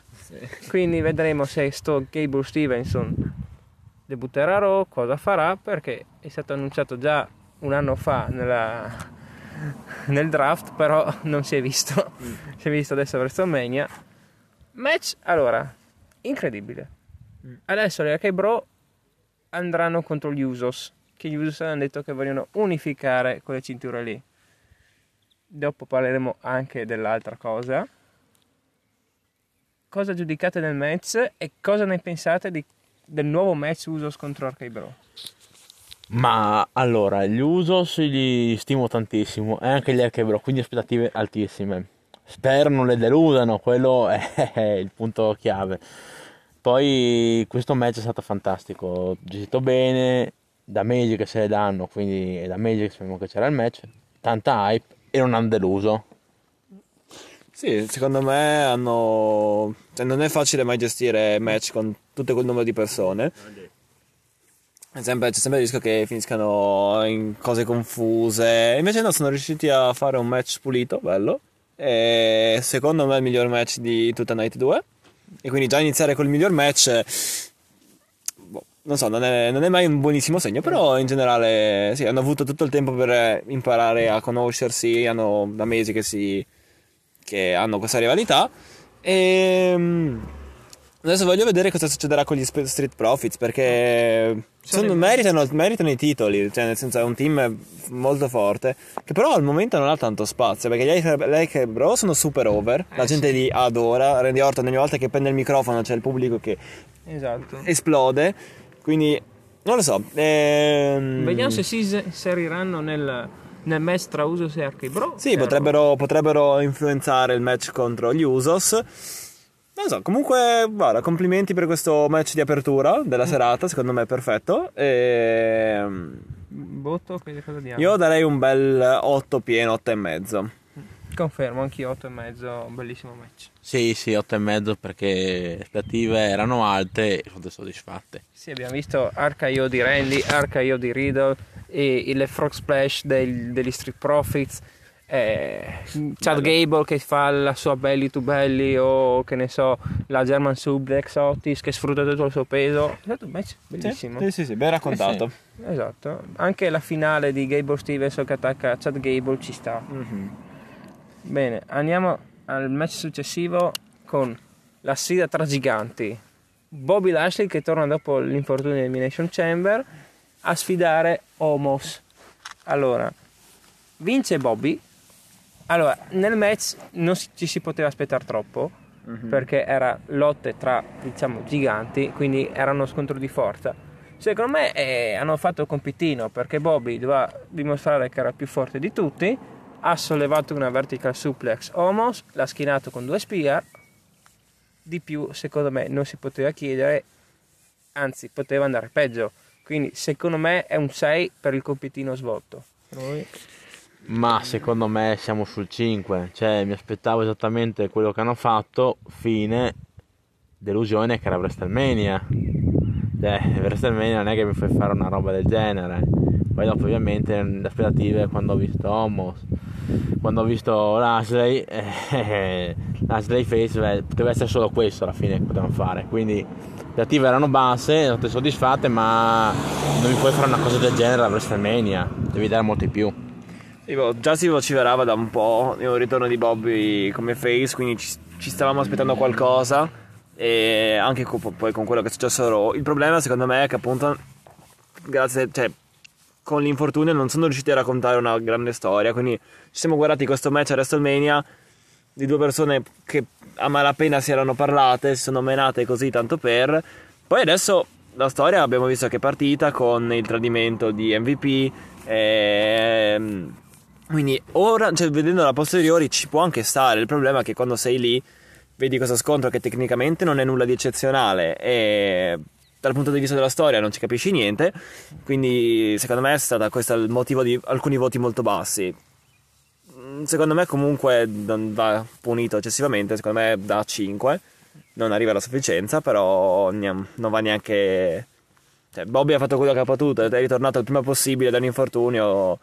S1: Quindi vedremo se sto Gable Stevenson debutterà a Raw, cosa farà, perché è stato annunciato già un anno fa nella- nel draft, però non si è visto. si è visto adesso a WrestleMania. Match, allora, incredibile. Adesso le Arcade Bro andranno contro gli Usos, che gli Usos hanno detto che vogliono unificare quelle cinture lì. Dopo parleremo anche dell'altra cosa. Cosa giudicate del match e cosa ne pensate di- del nuovo match Usos contro Arcade Bro?
S3: Ma allora, gli Usos li stimo tantissimo e anche gli Archebro, quindi aspettative altissime. Spero non le deludano, quello [laughs] è il punto chiave. Poi questo match è stato fantastico, gestito bene, da mesi che se le danno, quindi è da mesi che sappiamo che c'era il match, tanta hype e non hanno deluso.
S2: Sì, secondo me hanno. cioè, non è facile mai gestire match con tutto quel numero di persone. Sempre- c'è sempre il rischio che finiscano in cose confuse. Invece no, sono riusciti a fare un match pulito, bello. E secondo me è il miglior match di tutta Night 2. E quindi già iniziare col miglior match, boh, non so, non è, non è mai un buonissimo segno, però in generale sì, hanno avuto tutto il tempo per imparare a conoscersi, hanno da mesi che, si, che hanno questa rivalità. E adesso voglio vedere cosa succederà con gli Street Profits perché sono- meritano, meritano i titoli, cioè nel senso è un team molto forte che però al momento non ha tanto spazio perché gli Lake- Bro sono super over, la
S1: Eh,
S2: gente
S1: sì.
S2: li adora, Randy Orton ogni volta che prende il microfono c'è il pubblico che
S1: Esatto.
S2: esplode, quindi non lo so. ehm,
S1: Vediamo se si inseriranno nel, nel match tra Usos e Arcade Bro.
S2: Sì, potrebbero, potrebbero influenzare il match contro gli Usos. Non so, comunque, guarda, complimenti per questo match di apertura della serata, secondo me è perfetto. E...
S1: Voto, che cosa diamo?
S2: Io darei un bel 8 pieno, 8 e mezzo.
S1: Confermo, anch'io 8 e mezzo, un bellissimo match.
S3: Sì, sì, 8 e mezzo perché le aspettative erano alte e sono soddisfatte.
S1: Sì, abbiamo visto Arca.io di Randy, Arca.io di Riddle e il Frog Splash del- degli Street Profits. Eh, Chad Gable che fa la sua belly to belly o che ne so la German Suplex Otis che sfrutta tutto il suo peso è stato un match bellissimo
S2: Sì, sì, sì, ben raccontato.
S1: esatto anche la finale di Gable Stevenson che attacca Chad Gable ci sta
S2: Mhm.
S1: Bene, andiamo al match successivo con la sfida tra giganti. Bobby Lashley che torna dopo l'infortunio di Elimination Chamber a sfidare Omos. Allora, vince Bobby. Allora, nel match non ci si poteva aspettare troppo perché era lotte tra, diciamo, giganti, quindi era uno scontro di forza. Secondo me eh, hanno fatto il compitino perché Bobby doveva dimostrare che era più forte di tutti. Ha sollevato una vertical suplex Omos, l'ha schinato con due spear. Di più, secondo me, non si poteva chiedere, anzi, poteva andare peggio. Quindi, secondo me, è un 6 per il compitino svolto. Noi-
S3: Ma secondo me siamo sul 5, cioè mi aspettavo esattamente quello che hanno fatto, fine, delusione che era WrestleMania. Cioè, WrestleMania non è che mi fai fare una roba del genere. Poi dopo ovviamente le aspettative quando ho visto Homos, quando ho visto Lashley, eh, [laughs] Lashley Face, beh, poteva essere solo questo alla fine che potevano fare. Quindi le aspettative erano basse, sono soddisfatte, ma non mi puoi fare una cosa del genere alla WrestleMania, devi dare molto di più.
S2: Tipo, già si vociferava da un po' il ritorno di Bobby come face, quindi ci, ci stavamo aspettando qualcosa. E anche co- poi con quello che è successo a Raw. Il problema, secondo me, è che appunto, grazie, cioè, con l'infortunio non sono riusciti a raccontare una grande storia. Quindi ci siamo guardati questo match a WrestleMania di due persone che a malapena si erano parlate, si sono menate così tanto per. Poi adesso la storia abbiamo visto che è partita con il tradimento di MVP. ehm, quindi ora, cioè, vedendo a posteriori ci può anche stare. Il problema è che quando sei lì vedi questo scontro che tecnicamente non è nulla di eccezionale e dal punto di vista della storia non ci capisci niente. Quindi secondo me è stato questo il motivo di alcuni voti molto bassi. Mm, Secondo me comunque non va punito eccessivamente, secondo me da 5 non arriva alla sufficienza, però non va neanche... Cioè, Bobby ha fatto quello che ha potuto, è ritornato il prima possibile da un infortunio,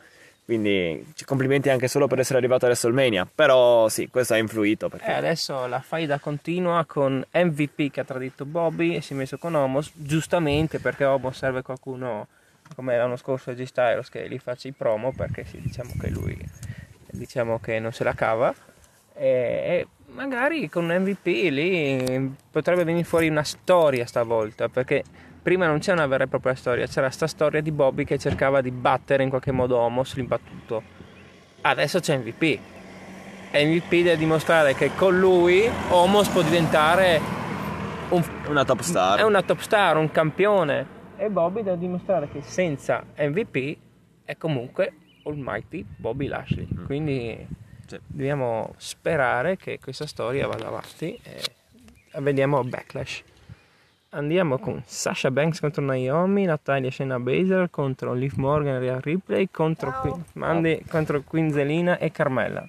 S2: quindi complimenti anche solo per essere arrivato a WrestleMania, però sì, questo ha influito. Perché...
S1: adesso la faida continua con MVP che ha tradito Bobby e si è messo con Homos, giustamente perché Homos serve qualcuno come l'anno scorso G Styles che gli faccia i promo perché sì, diciamo che lui diciamo che non se la cava e, magari con MVP lì potrebbe venire fuori una storia stavolta perché prima non c'è una vera e propria storia c'era sta storia di Bobby che cercava di battere in qualche modo Homos l'imbattuto adesso c'è MVP e MVP deve dimostrare che con lui Homos può diventare un,
S2: Una top star.
S1: è una top star, un campione. E Bobby deve dimostrare che senza MVP è comunque Almighty Bobby Lashley. Quindi
S2: Sì.
S1: dobbiamo sperare che questa storia vada avanti e vediamo Backlash andiamo con Sasha Banks contro Naomi Natalia Shayna Baszler contro Liv Morgan e Rhea Ripley contro, Queen, Mandy, contro Quinzelina e Carmella.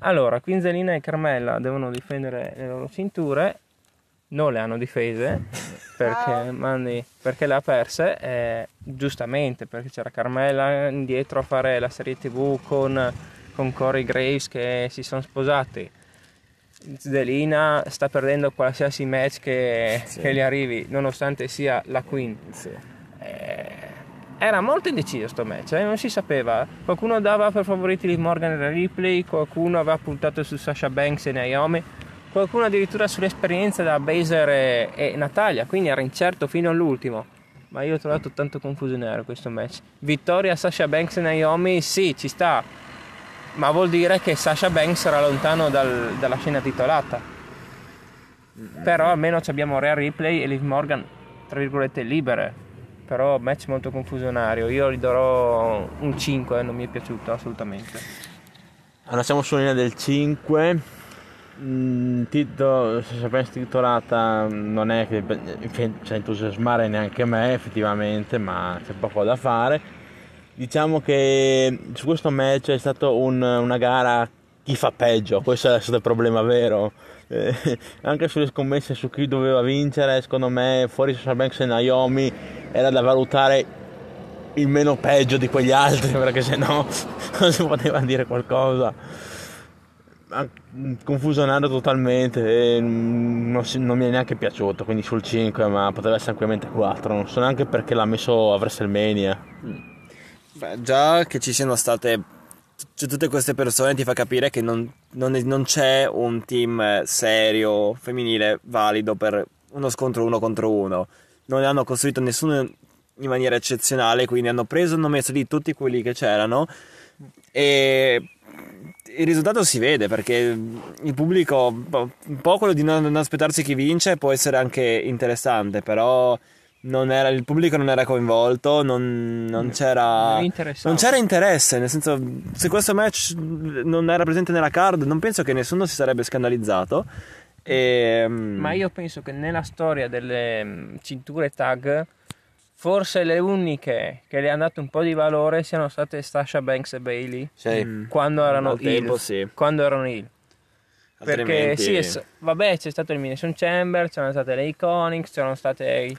S1: Allora Quinzelina e Carmella devono difendere le loro cinture. Non le hanno difese [laughs] perché, Mandy, perché le ha perse eh, giustamente perché c'era Carmela indietro a fare la serie tv con, con Corey Graves che si sono sposati Zelina sta perdendo qualsiasi match che,
S2: Sì.
S1: che gli arrivi nonostante sia la queen
S2: Sì.
S1: Eh, era molto indeciso sto match, eh, non si sapeva. Qualcuno dava per favoriti Liv Morgan e Ripley, qualcuno aveva puntato su Sasha Banks e Naomi, qualcuno addirittura sull'esperienza da Baser e, e Natalia, quindi era incerto fino all'ultimo. Ma io ho trovato tanto confusionario questo match. Vittoria Sasha Banks e Naomi, sì, ci sta. Ma vuol dire che Sasha Banks era lontano dal- dalla scena titolata. Però almeno abbiamo Rhea Ripley e Liv Morgan, tra virgolette, libere. Però match molto confusionario. Io gli darò un 5, non mi è piaciuto assolutamente.
S3: Allora siamo sulla linea del 5. Mm, tito- se sapessi titolata non è che che c'è entusiasmare neanche me effettivamente, ma c'è poco da fare. Diciamo che su questo match è stata una gara chi fa peggio, questo è stato il problema vero. Eh, anche sulle scommesse su chi doveva vincere, secondo me fuori Sasha Banks e Naomi era da valutare il meno peggio di quegli altri [laughs] perché sennò non si poteva dire qualcosa. Confusionato totalmente e mm, non, si- non mi è neanche piaciuto quindi sul 5 ma poteva essere ampiamente 4 non so neanche perché l'ha messo a WrestleMania
S2: Beh, già che ci siano state t- tutte queste persone ti fa capire che non, non è- non c'è un team eh, serio, femminile, valido per uno scontro uno contro uno. Non hanno costruito nessuno in maniera eccezionale, quindi hanno preso e hanno messo lì tutti quelli che c'erano e il risultato si vede perché il pubblico, boh, un po' quello di non, aspettarsi chi vince può essere anche interessante, però era- il pubblico non era coinvolto, non, non c'era...
S1: Non
S2: c'era interesse, nel senso, se questo match non era presente nella card, non penso che nessuno si sarebbe scandalizzato. E, mm,
S1: Ma io penso che nella storia delle mm, cinture tag, forse le uniche che le hanno dato un po' di valore siano state Sasha Banks e Bailey
S3: sì.
S2: Mm.
S1: quando erano
S2: tempo,
S1: heel.
S2: sì.
S1: Quando erano heel. Perché
S2: altrimenti-
S1: sì, vabbè, c'è stato il Minnesota Chamber, c'erano state le Iconics, c'erano state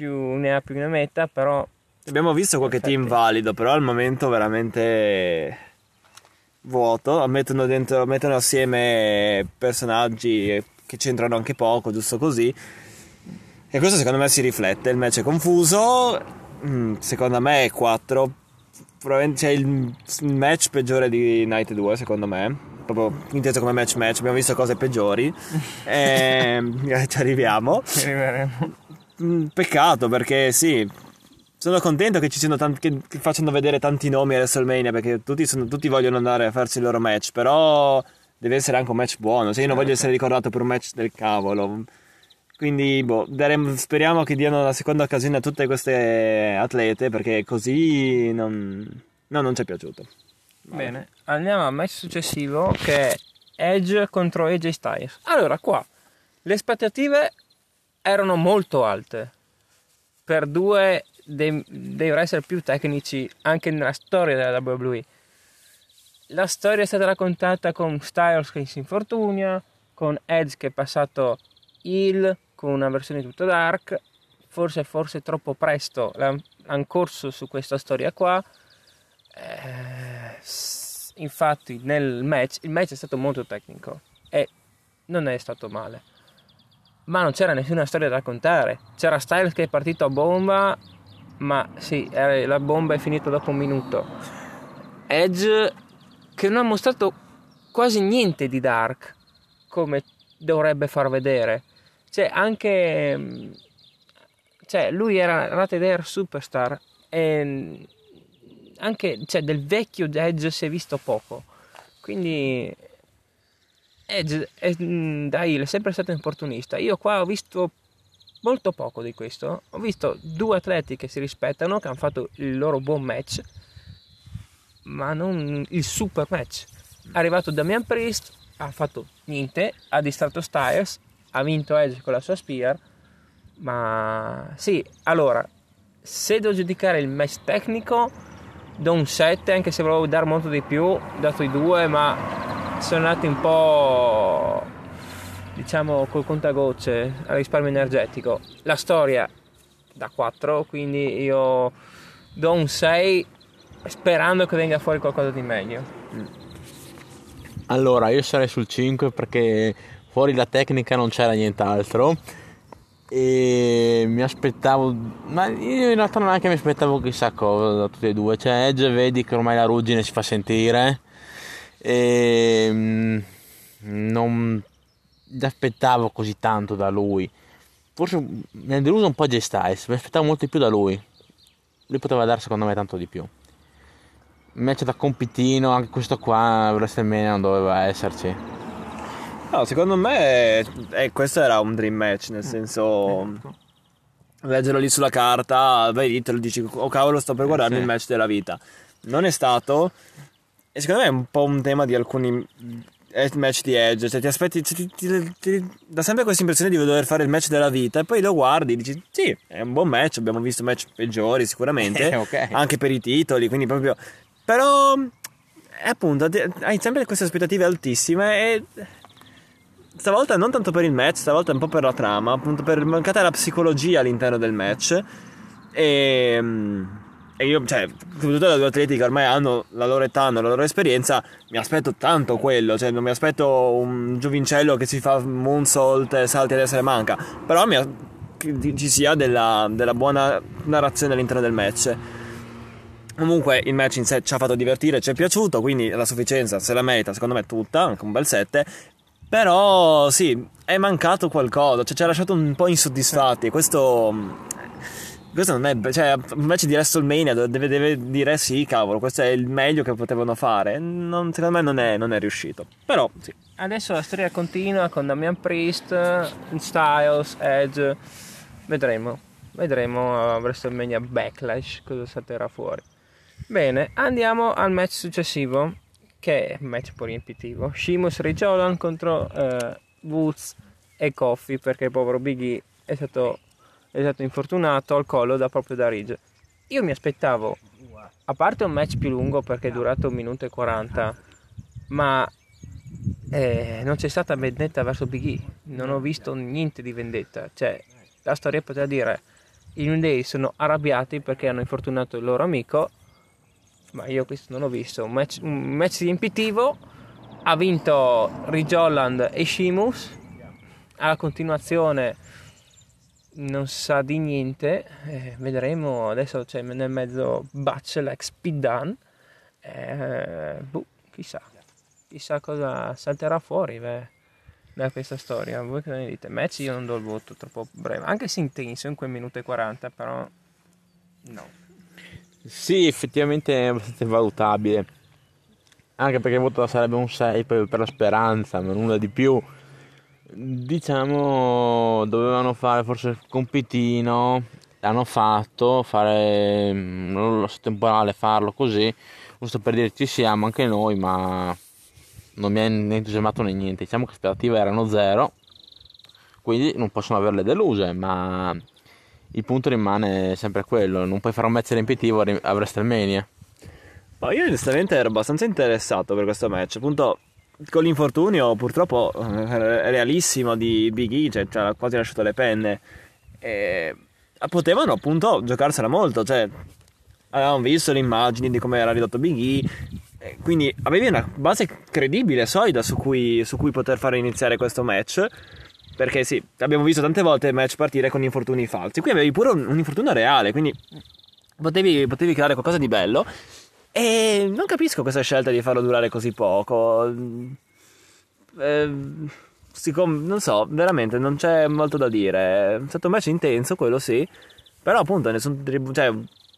S1: più ne ha più ne metta, però
S2: Abbiamo visto qualche
S1: Perfetti.
S2: team valido, però al momento veramente vuoto. Mettono, dentro, mettono assieme personaggi che c'entrano anche poco, giusto così. E questo secondo me si riflette. Il match è confuso. mm, Secondo me è 4. Probabilmente c'è il match peggiore di Night 2, secondo me. Proprio inteso come match match. Abbiamo visto cose peggiori. [laughs] Ehm, [laughs] ci arriviamo.
S1: ci arriveremo.
S2: Mm, Peccato perché sì, sono contento che ci siano tanti, che, che facciano vedere tanti nomi a WrestleMania perché tutti, sono- tutti vogliono andare a farsi il loro match, però deve essere anche un match buono. Se io non voglio essere ricordato per un match del cavolo. Quindi boh, daremo- speriamo che diano la seconda occasione a tutte queste atlete perché così non, no, non ci è piaciuto.
S1: Bene, andiamo al match successivo che è Edge contro AJ Styles. Allora, qua le aspettative erano molto alte per due dei, dei wrestler più tecnici anche nella storia della WWE. La storia è stata raccontata con Styles che si infortuna, con Edge che è passato heel con una versione tutta dark. Forse, forse troppo presto l'han han corso su questa storia qua. Eh, infatti nel match il match è stato molto tecnico e non è stato male ma non c'era nessuna storia da raccontare. C'era Styles che è partito a bomba ma sì la bomba è finita dopo un minuto. Edge che non ha mostrato quasi niente di Dark come dovrebbe far vedere. Cioè anche mm, cioè lui era Rate Dare Superstar e mm, anche cioè, del vecchio Edge si è visto poco. Quindi Edge è, mm, da heel è sempre stato opportunista io qua ho visto molto poco di questo. Ho visto due atleti che si rispettano che hanno fatto il loro buon match ma non il super match. È arrivato Damian Priest ha fatto niente ha distratto Styles ha vinto Edge con la sua spear ma sì allora se devo giudicare il match tecnico do un 7 anche se volevo dare molto di più dato i due ma sono andati un po' diciamo col contagocce al risparmio energetico. La storia da 4, quindi io do un 6 sperando che venga fuori qualcosa di meglio.
S3: Allora, io sarei sul 5 perché fuori la tecnica non c'era nient'altro e mi aspettavo ma io in realtà non è che mi aspettavo chissà cosa da tutti e due cioè Edge vedi che ormai la ruggine si fa sentire e mm, non mi aspettavo così tanto da lui. Forse mi ha deluso un po' J Styles mi aspettavo molto di più da lui. Lui poteva dare secondo me tanto di più. Match da compitino anche questo qua WrestleMania non doveva esserci.
S2: No, secondo me eh, questo era un dream match, nel senso leggerlo lì sulla carta, vedi, te lo dici, oh cavolo, sto per guardarmi
S3: sì.
S2: il match della vita. Non è stato, e secondo me è un po' un tema di alcuni match di Edge, cioè ti aspetti, cioè, ti, ti- ti- dà sempre questa impressione di dover fare il match della vita e poi lo guardi e dici, sì, è un buon match, abbiamo visto match peggiori sicuramente,
S3: Eh, [laughs] ok.
S2: anche per i titoli, quindi proprio... Però, eh, appunto, hai sempre queste aspettative altissime e stavolta non tanto per il match, stavolta un po' per la trama, appunto per mancata la psicologia all'interno del match. E, mm, e io, cioè, soprattutto da due atleti che ormai hanno la loro età, hanno la loro esperienza, mi aspetto tanto quello, cioè non mi aspetto un giovincello che si fa moonsault e salti a destra e manca, però mi, che ci sia della, della buona narrazione all'interno del match. Comunque il match in sé ci ha fatto divertire, ci è piaciuto, quindi la sufficienza se la merita, secondo me tutta, anche un bel 7. Però sì, è mancato qualcosa, cioè ci ha lasciato un po' insoddisfatti. Questo, questo non è. Cioè, match di WrestleMania deve, deve dire sì, cavolo, questo è il meglio che potevano fare. Non- secondo me non è, non è riuscito. Però sì.
S1: Adesso la storia continua con Damian Priest, Styles, Edge. Vedremo. Vedremo a WrestleMania Backlash cosa salterà fuori. Bene, andiamo al match successivo, che è un match un po' riempitivo. Sheamus Rijolan contro eh, Woods e Coffee, perché il povero Big E è stato, è stato infortunato al collo da proprio da Ridge. Io mi aspettavo, a parte un match più lungo perché è durato un minuto e 40, ma eh, non c'è stata vendetta verso Big E, non ho visto niente di vendetta. Cioè, la storia poteva dire: i New Day sono arrabbiati perché hanno infortunato il loro amico, ma io questo non ho visto. Un match, un match riempitivo. Ha vinto Ridge Holland e Sheamus. Alla continuazione non sa di niente. eh, vedremo. Adesso c'è nel mezzo Butch l'ex Speed Dun. Eh, boh, chissà chissà cosa salterà fuori beh, da questa storia. Voi cosa ne dite? Match io non do il voto troppo breve, anche se intenso in quel minuto e 40, però no.
S3: Sì, effettivamente è abbastanza valutabile. Anche perché il voto sarebbe un 6 per, per la speranza, ma nulla di più. Diciamo, dovevano fare forse il compitino, l'hanno fatto, fare mm, lo so, temporale, farlo così, giusto per dire ci siamo anche noi, ma non mi ha né entusiasmato né niente. Diciamo che le aspettative erano zero, quindi non possono averle deluse, ma il punto rimane sempre quello, non puoi fare un match riempitivo a WrestleMania.
S2: Ma io onestamente ero abbastanza interessato per questo match. Appunto, con l'infortunio purtroppo eh, realissimo di Big E, cioè ci ha quasi lasciato le penne. E potevano appunto giocarsela molto, cioè avevamo visto le immagini di come era ridotto Big E. e Quindi avevi una base credibile, solida su cui, su cui poter fare iniziare questo match. Perché sì, abbiamo visto tante volte match partire con infortuni falsi. Qui avevi pure un, un infortunio reale, quindi potevi, potevi creare qualcosa di bello. E non capisco questa scelta di farlo durare così poco. Eh, siccome- non so, veramente non c'è molto da dire. È stato un match intenso, quello sì. Però appunto, ne sono tribu- cioè,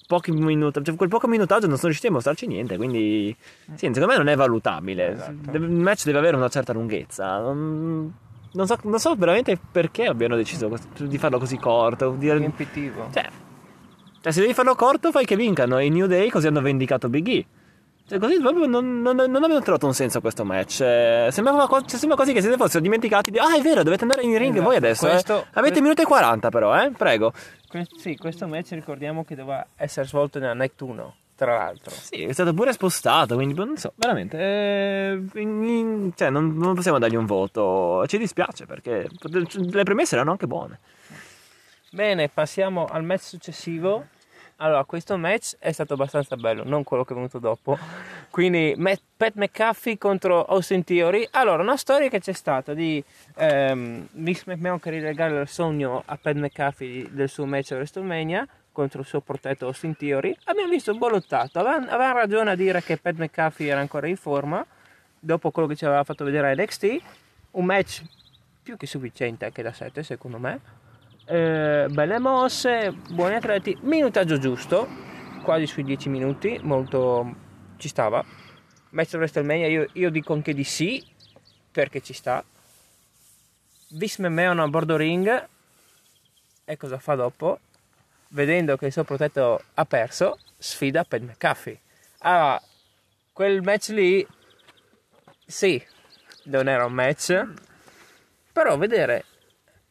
S2: pochi minuti, cioè, quel poco minutaggio non sono riusciti a mostrarci niente. Quindi, sì, secondo me non è valutabile. Deve- il match deve avere una certa lunghezza. Non, non so, non so veramente perché abbiano deciso di farlo così corto. Di,
S1: Riempitivo.
S2: cioè, cioè, se devi farlo corto, fai che vincano i New Day, così hanno vendicato Big E. Cioè, così proprio non, non, non abbiamo trovato un senso a questo match. Eh, sembrava, cioè, sembra quasi che se ne fossero dimenticati di. Ah, è vero, dovete andare in ring
S1: Esatto.
S2: voi adesso. eh.
S1: Questo-
S2: Avete un minuto e 40, però, eh? Prego.
S1: Que- sì, questo match ricordiamo che doveva essere svolto nella Night 1 tra l'altro.
S2: Sì, è stato pure spostato, quindi non so, veramente. eh, in- in- cioè, non, non possiamo dargli un voto. Ci dispiace perché le premesse erano anche buone.
S1: Bene, passiamo al match successivo. Allora, questo match è stato abbastanza bello, non quello che è venuto dopo. Quindi, Pat McAfee contro Austin Theory. Allora, una storia che c'è stata di ehm, Vince McMahon che rilegare il sogno a Pat McAfee del suo match a WrestleMania contro il suo protetto Austin Theory. Abbiamo visto un buon lottato. Avevano, avevano ragione a dire che Pat McAfee era ancora in forma dopo quello che ci aveva fatto vedere a NXT. Un match più che sufficiente anche da 7, secondo me. Eh, belle mosse, buoni atleti, minutaggio giusto, quasi sui 10 minuti, molto ci stava. Match WrestleMania io, io dico anche di sì, perché ci sta. Vince McMahon a bordo ring, e cosa fa dopo? Vedendo che il suo protetto ha perso, sfida Pat McAfee. Allora, quel match lì, sì, non era un match, però vedere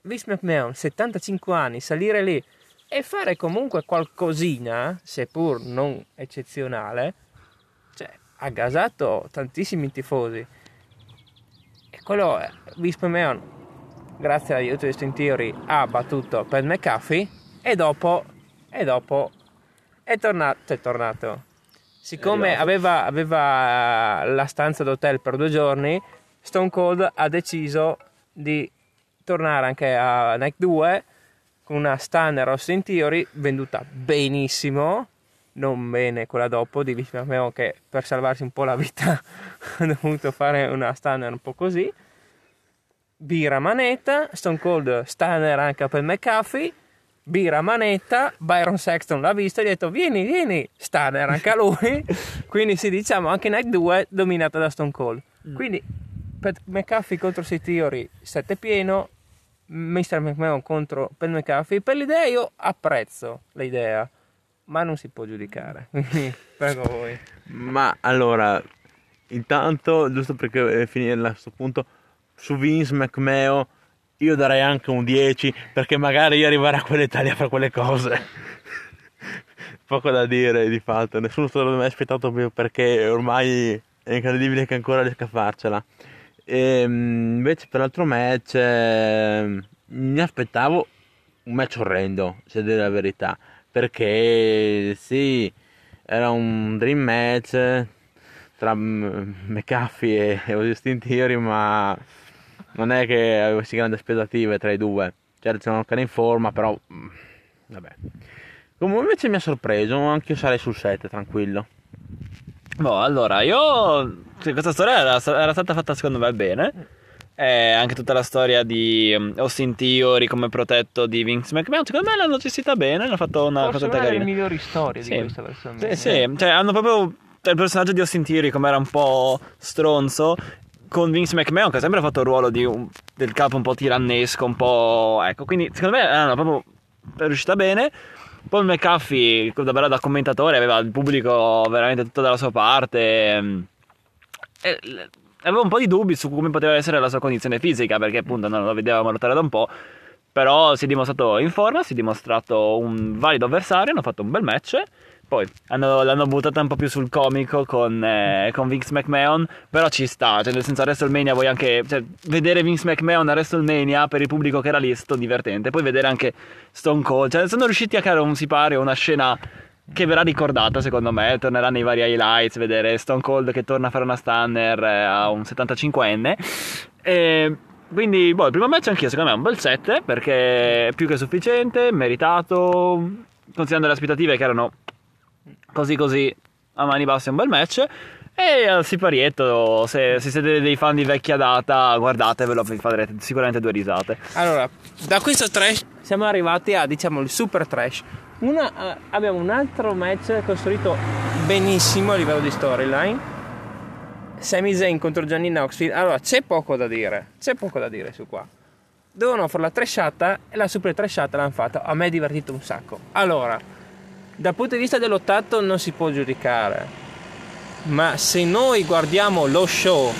S1: Vince McMahon, 75 anni, salire lì e fare comunque qualcosina, seppur non eccezionale, cioè, ha gasato tantissimi tifosi. E quello, è- Vince McMahon, grazie all'aiuto di Austin Theory, ha battuto Pat McAfee e dopo, e dopo è tornato, è tornato. Siccome
S2: arrivato.
S1: aveva, aveva la stanza d'hotel per due giorni, Stone Cold ha deciso di tornare anche a Night 2 con una Stunner Austin Theory venduta benissimo non bene quella dopo di McMahon che per salvarsi un po' la vita [laughs] ha dovuto fare una Stunner un po' così. Birra manetta Stone Cold Stunner anche per McAfee birra manetta Byron Sexton l'ha visto e gli ha detto vieni vieni Stunner anche a lui. [laughs] Quindi sì diciamo anche Night 2 dominata da Stone Cold. Quindi Pat McAfee contro Seth Theory 7 pieno Mr. McMahon contro Pat McAfee per l'idea io apprezzo l'idea ma non si può giudicare quindi [laughs] prego voi
S3: Ma allora, intanto, giusto perché eh, finire a questo punto, su Vince McMahon io darei anche un 10 perché magari io arrivare a quell'Italia fa quelle cose. [laughs] Poco da dire di fatto, nessuno se l'avrebbe mai aspettato più perché ormai è incredibile che ancora riesca a farcela. E, mm, invece per l'altro match eh, mi aspettavo un match orrendo, se dire la verità, perché sì, era un dream match tra McAfee e Austin Theory, ma non è che avessi grandi aspettative tra i due. Certo, c'erano ancora in forma, però mm, vabbè. Comunque invece mi ha sorpreso, anche io sarei sul 7, tranquillo.
S2: Boh, allora, io... questa storia era, era stata fatta secondo me bene. E anche tutta la storia di um, Austin Theory come protetto di Vince McMahon, secondo me l'hanno gestita bene, hanno fatto una
S1: forse
S2: cosa
S1: una delle
S2: carina.
S1: migliori storie
S2: Sì.
S1: di questa versione
S2: Sì, sì, cioè hanno proprio cioè, il personaggio di Austin Theory come era un po' stronzo con Vince McMahon che ha sempre fatto il ruolo di un- del capo un po' tirannesco, un po' ecco, quindi secondo me erano proprio è riuscita bene. Paul McAfee, da da commentatore, aveva il pubblico veramente tutto dalla sua parte. ehm, e avevo un po' di dubbi su come poteva essere la sua condizione fisica, perché appunto non lo vedevamo lottare da un po'. Però si è dimostrato in forma, si è dimostrato un valido avversario, hanno fatto un bel match. Poi hanno- l'hanno buttata un po' più sul comico con, eh, con Vince McMahon, però ci sta, cioè nel senso a WrestleMania vuoi anche cioè, vedere Vince McMahon a WrestleMania per il pubblico che era lì, è stato divertente. Poi vedere anche Stone Cold, cioè sono riusciti a creare un sipario, una scena che verrà ricordata secondo me, tornerà nei vari highlights, vedere Stone Cold che torna a fare una stunner eh, a un 75enne. E quindi, boh, il primo match anch'io secondo me è un bel 7 perché è più che sufficiente, meritato, considerando le aspettative che erano così così a mani basse un bel match. E al siparietto, se, se siete dei fan di vecchia data, guardatevelo, vi farete sicuramente due risate.
S1: Allora, da questo trash siamo arrivati a diciamo il super trash. Una, abbiamo un altro match costruito benissimo a livello di storyline. Sami Zayn contro Johnny Knoxville. Allora, c'è poco da dire. C'è poco da dire su qua. Dovevano fare la trashata e la super trashata l'hanno fatta. A me è divertito un sacco. Allora, dal punto di vista dell'ottato non si può giudicare. Ma se noi guardiamo lo show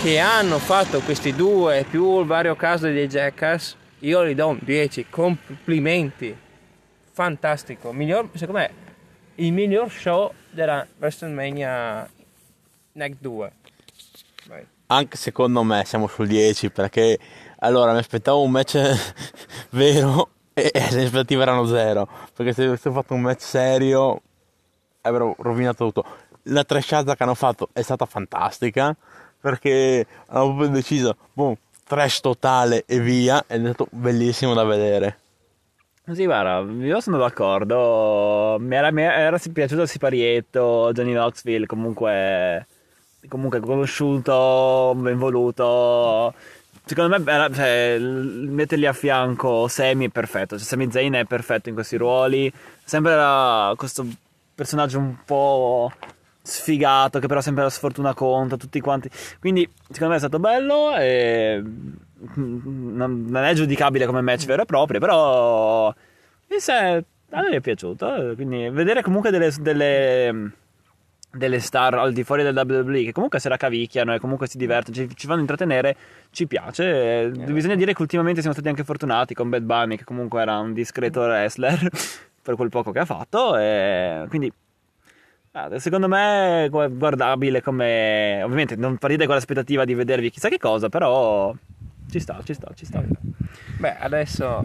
S1: che hanno fatto questi due più il vario caso dei Jackass, io gli do un 10. Complimenti. Fantastico. Miglior, secondo me, il miglior show della WrestleMania Night 2. Vai.
S3: Anche secondo me siamo sul 10 perché allora mi aspettavo un match [laughs] vero [laughs] e, le aspettative erano zero. Perché se avessero fatto un match serio avrebbero rovinato tutto. La trashata che hanno fatto è stata fantastica perché hanno proprio deciso, boom, trash totale e via ed è stato bellissimo da vedere.
S2: Sì, guarda, io sono d'accordo. Mi era, mi era piaciuto siparietto, Johnny Knoxville, comunque, comunque conosciuto, ben voluto. Secondo me era, cioè, metterli a fianco Semi è perfetto. Cioè, Sami Zayn è perfetto in questi ruoli. Sempre era questo personaggio un po' sfigato, che però sempre la sfortuna conta, tutti quanti. Quindi, secondo me è stato bello e non è giudicabile come match vero e proprio, però in sé a me è piaciuto. Quindi vedere comunque delle, delle, delle, star al di fuori del WWE che comunque se la cavicchiano e comunque si divertono, ci, ci fanno intrattenere, ci piace. Yeah. Bisogna dire che ultimamente siamo stati anche fortunati con Bad Bunny, che comunque era un discreto wrestler [laughs] per quel poco che ha fatto. E quindi Secondo me è guardabile come... Ovviamente non partite con l'aspettativa di vedervi chissà che cosa, però ci sta, ci sta, ci sta.
S1: Beh, adesso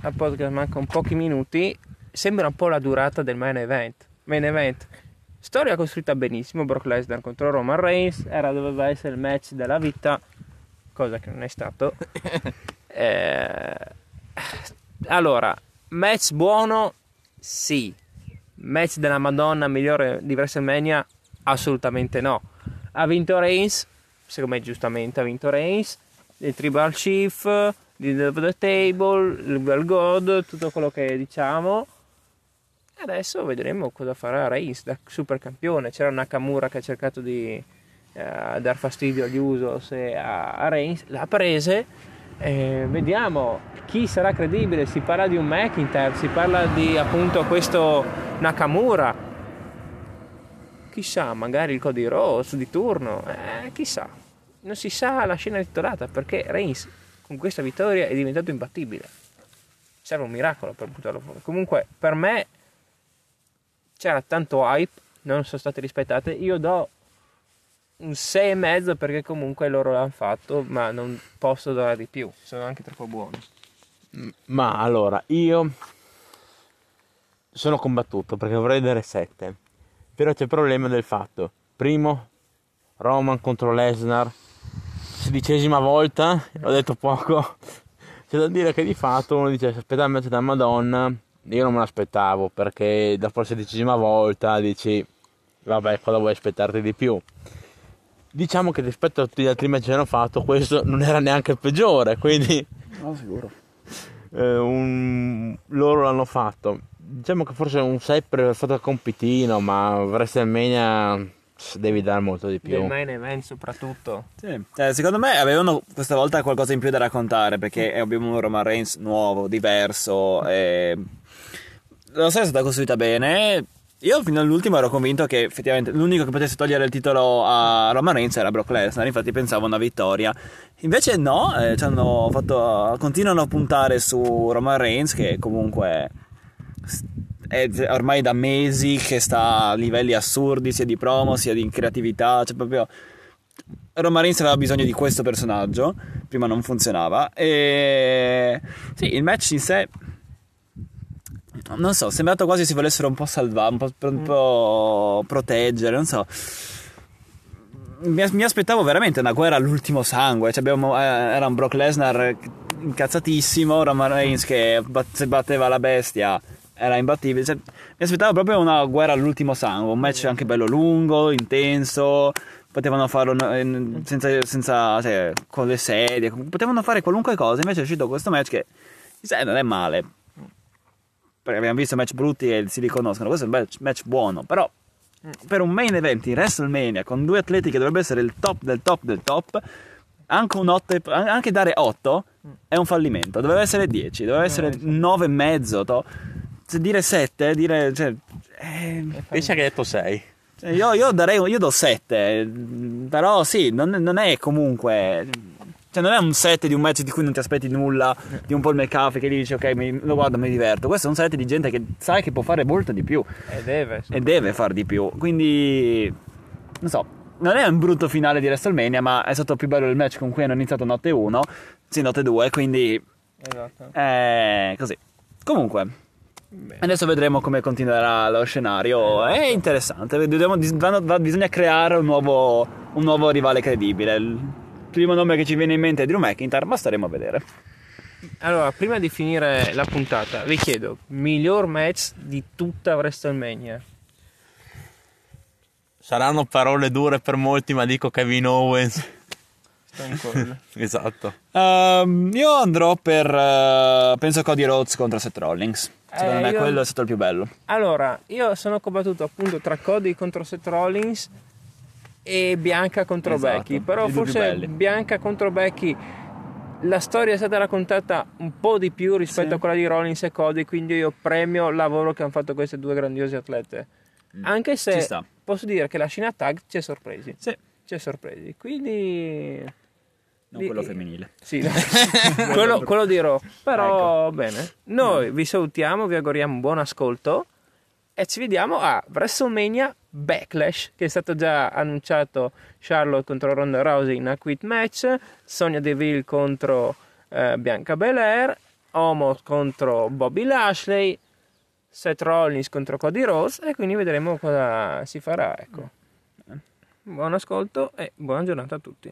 S1: al podcast mancano pochi minuti. Sembra un po' la durata del main event. Main event. Storia costruita benissimo. Brock Lesnar contro Roman Reigns. Era, doveva essere il match della vita, cosa che non è stato. [laughs] eh, allora, match buono? Sì. Match della Madonna migliore di WrestleMania? Assolutamente no. Ha vinto Reigns, secondo me giustamente ha vinto Reigns il Tribal Chief, The Table, il Well God, tutto quello che diciamo. Adesso vedremo cosa farà Reigns da super campione. C'era Nakamura che ha cercato di eh, dar fastidio agli Usos e a, a Reigns, l'ha prese. Eh, vediamo chi sarà credibile. Si parla di un McIntyre, si parla di appunto questo Nakamura. Chissà, magari il Cody Rose di turno, eh, chissà non si sa la scena titolata perché Reigns con questa vittoria è diventato imbattibile. Serve un miracolo per buttarlo fuori. Comunque, per me c'era tanto hype, non sono state rispettate. Io do un 6,5 perché comunque loro l'hanno fatto, ma non posso dare di più. Sono anche troppo buoni.
S3: Ma allora, io sono combattuto perché vorrei dare 7. Però c'è il problema del fatto. Primo, Roman contro Lesnar sedicesima volta, ho detto poco. [laughs] C'è da dire che di fatto uno dice aspetta il match da Madonna, io non me l'aspettavo perché dopo la sedicesima volta dici vabbè cosa vuoi aspettarti di più. Diciamo che rispetto a tutti gli altri match che hanno fatto questo non era neanche il peggiore, quindi...
S2: No, sicuro. [laughs]
S3: Eh, un... Loro l'hanno fatto. Diciamo che forse un 6 per il fatto compitino, ma WrestleMania devi dare molto di più.
S1: Del main event soprattutto.
S2: Sì. Cioè, secondo me avevano questa volta qualcosa in più da raccontare perché abbiamo un Roman Reigns nuovo, diverso. E... La storia è stata costruita bene. Io fino all'ultimo ero convinto che effettivamente l'unico che potesse togliere il titolo a Roman Reigns era Brock Lesnar, infatti pensavo a una vittoria. Invece no, eh, fatto, continuano a puntare su Roman Reigns che comunque è ormai da mesi che sta a livelli assurdi sia di promo sia di creatività, cioè proprio Roman Reigns aveva bisogno di questo personaggio, prima non funzionava e sì, il match in sé non so, è sembrato quasi si volessero un po' salvare, un po', un po proteggere, non so. Mi, mi, aspettavo veramente una guerra all'ultimo sangue. Cioè abbiamo, eh, era un Brock Lesnar incazzatissimo, Roman Reigns che batteva la bestia era imbattibile. Cioè, mi aspettavo proprio una guerra all'ultimo sangue, un match anche bello lungo, intenso. Potevano farlo senza, senza cioè, con le sedie, potevano fare qualunque cosa. Invece è uscito questo match che sai, non è male. Perché abbiamo visto match brutti e si riconoscono. Questo è un match buono, però per un main event in WrestleMania con due atleti che dovrebbero essere il top del top del top, anche, un 8, anche dare 8 è un fallimento. Doveva essere 10, doveva essere 9 e mezzo. To dire 7, dire... Cioè,
S3: eh, Pensa che hai detto 6.
S2: Io, io, darei, io do 7, però sì, non, non, è comunque... Cioè, non è un set di un match di cui non ti aspetti nulla, di un Paul McAfee che gli dici, ok, mi, lo guardo, mi diverto. Questo è un set di gente che sai che può fare molto di più
S1: E deve.
S2: e deve far di più. Quindi, non so, non è un brutto finale di WrestleMania, ma è stato più bello il match con cui hanno iniziato notte 1, sì, notte 2, quindi
S1: Esatto.
S2: è così. Comunque,
S1: Bene.
S2: adesso vedremo come continuerà lo scenario. È interessante, dobbiamo- vanno- va- bisogna creare un nuovo, un nuovo rivale credibile. Il primo nome che ci viene in mente è Drew McIntyre, ma staremo a vedere.
S1: Allora, prima di finire la puntata, vi chiedo, miglior match di tutta WrestleMania?
S3: Saranno parole dure per molti, ma dico Kevin Owens. [laughs] Esatto.
S2: Ehm, io andrò per, eh, penso Cody Rhodes contro Seth Rollins. Secondo
S1: Eh,
S2: me
S1: io-
S2: quello è stato il più bello.
S1: Allora, io sono combattuto appunto tra Cody contro Seth Rollins e Bianca contro
S2: Esatto,
S1: Becky. Però forse. Bianca contro Becky la storia è stata raccontata un po' di più rispetto
S2: Sì.
S1: a quella di Rollins e Cody, quindi io premio il lavoro che hanno fatto queste due grandiose atlete. Anche
S2: Mm. Ci
S1: se posso dire che la scena tag ci ha sorpresi.
S2: Sì,
S1: Ci ha sorpresi. Quindi
S2: non
S1: Di-
S2: quello femminile.
S1: sì, [laughs] [laughs] quello, quello dirò. Però
S2: Ecco.
S1: bene. Noi vi salutiamo, vi auguriamo un buon ascolto e ci vediamo a WrestleMania Backlash, che è stato già annunciato Charlotte contro Ronda Rousey in a quit match, Sonia Deville contro eh, Bianca Belair, Omos contro Bobby Lashley, Seth Rollins contro Cody Rose e quindi vedremo cosa si farà. Ecco. Buon ascolto e buona giornata a tutti.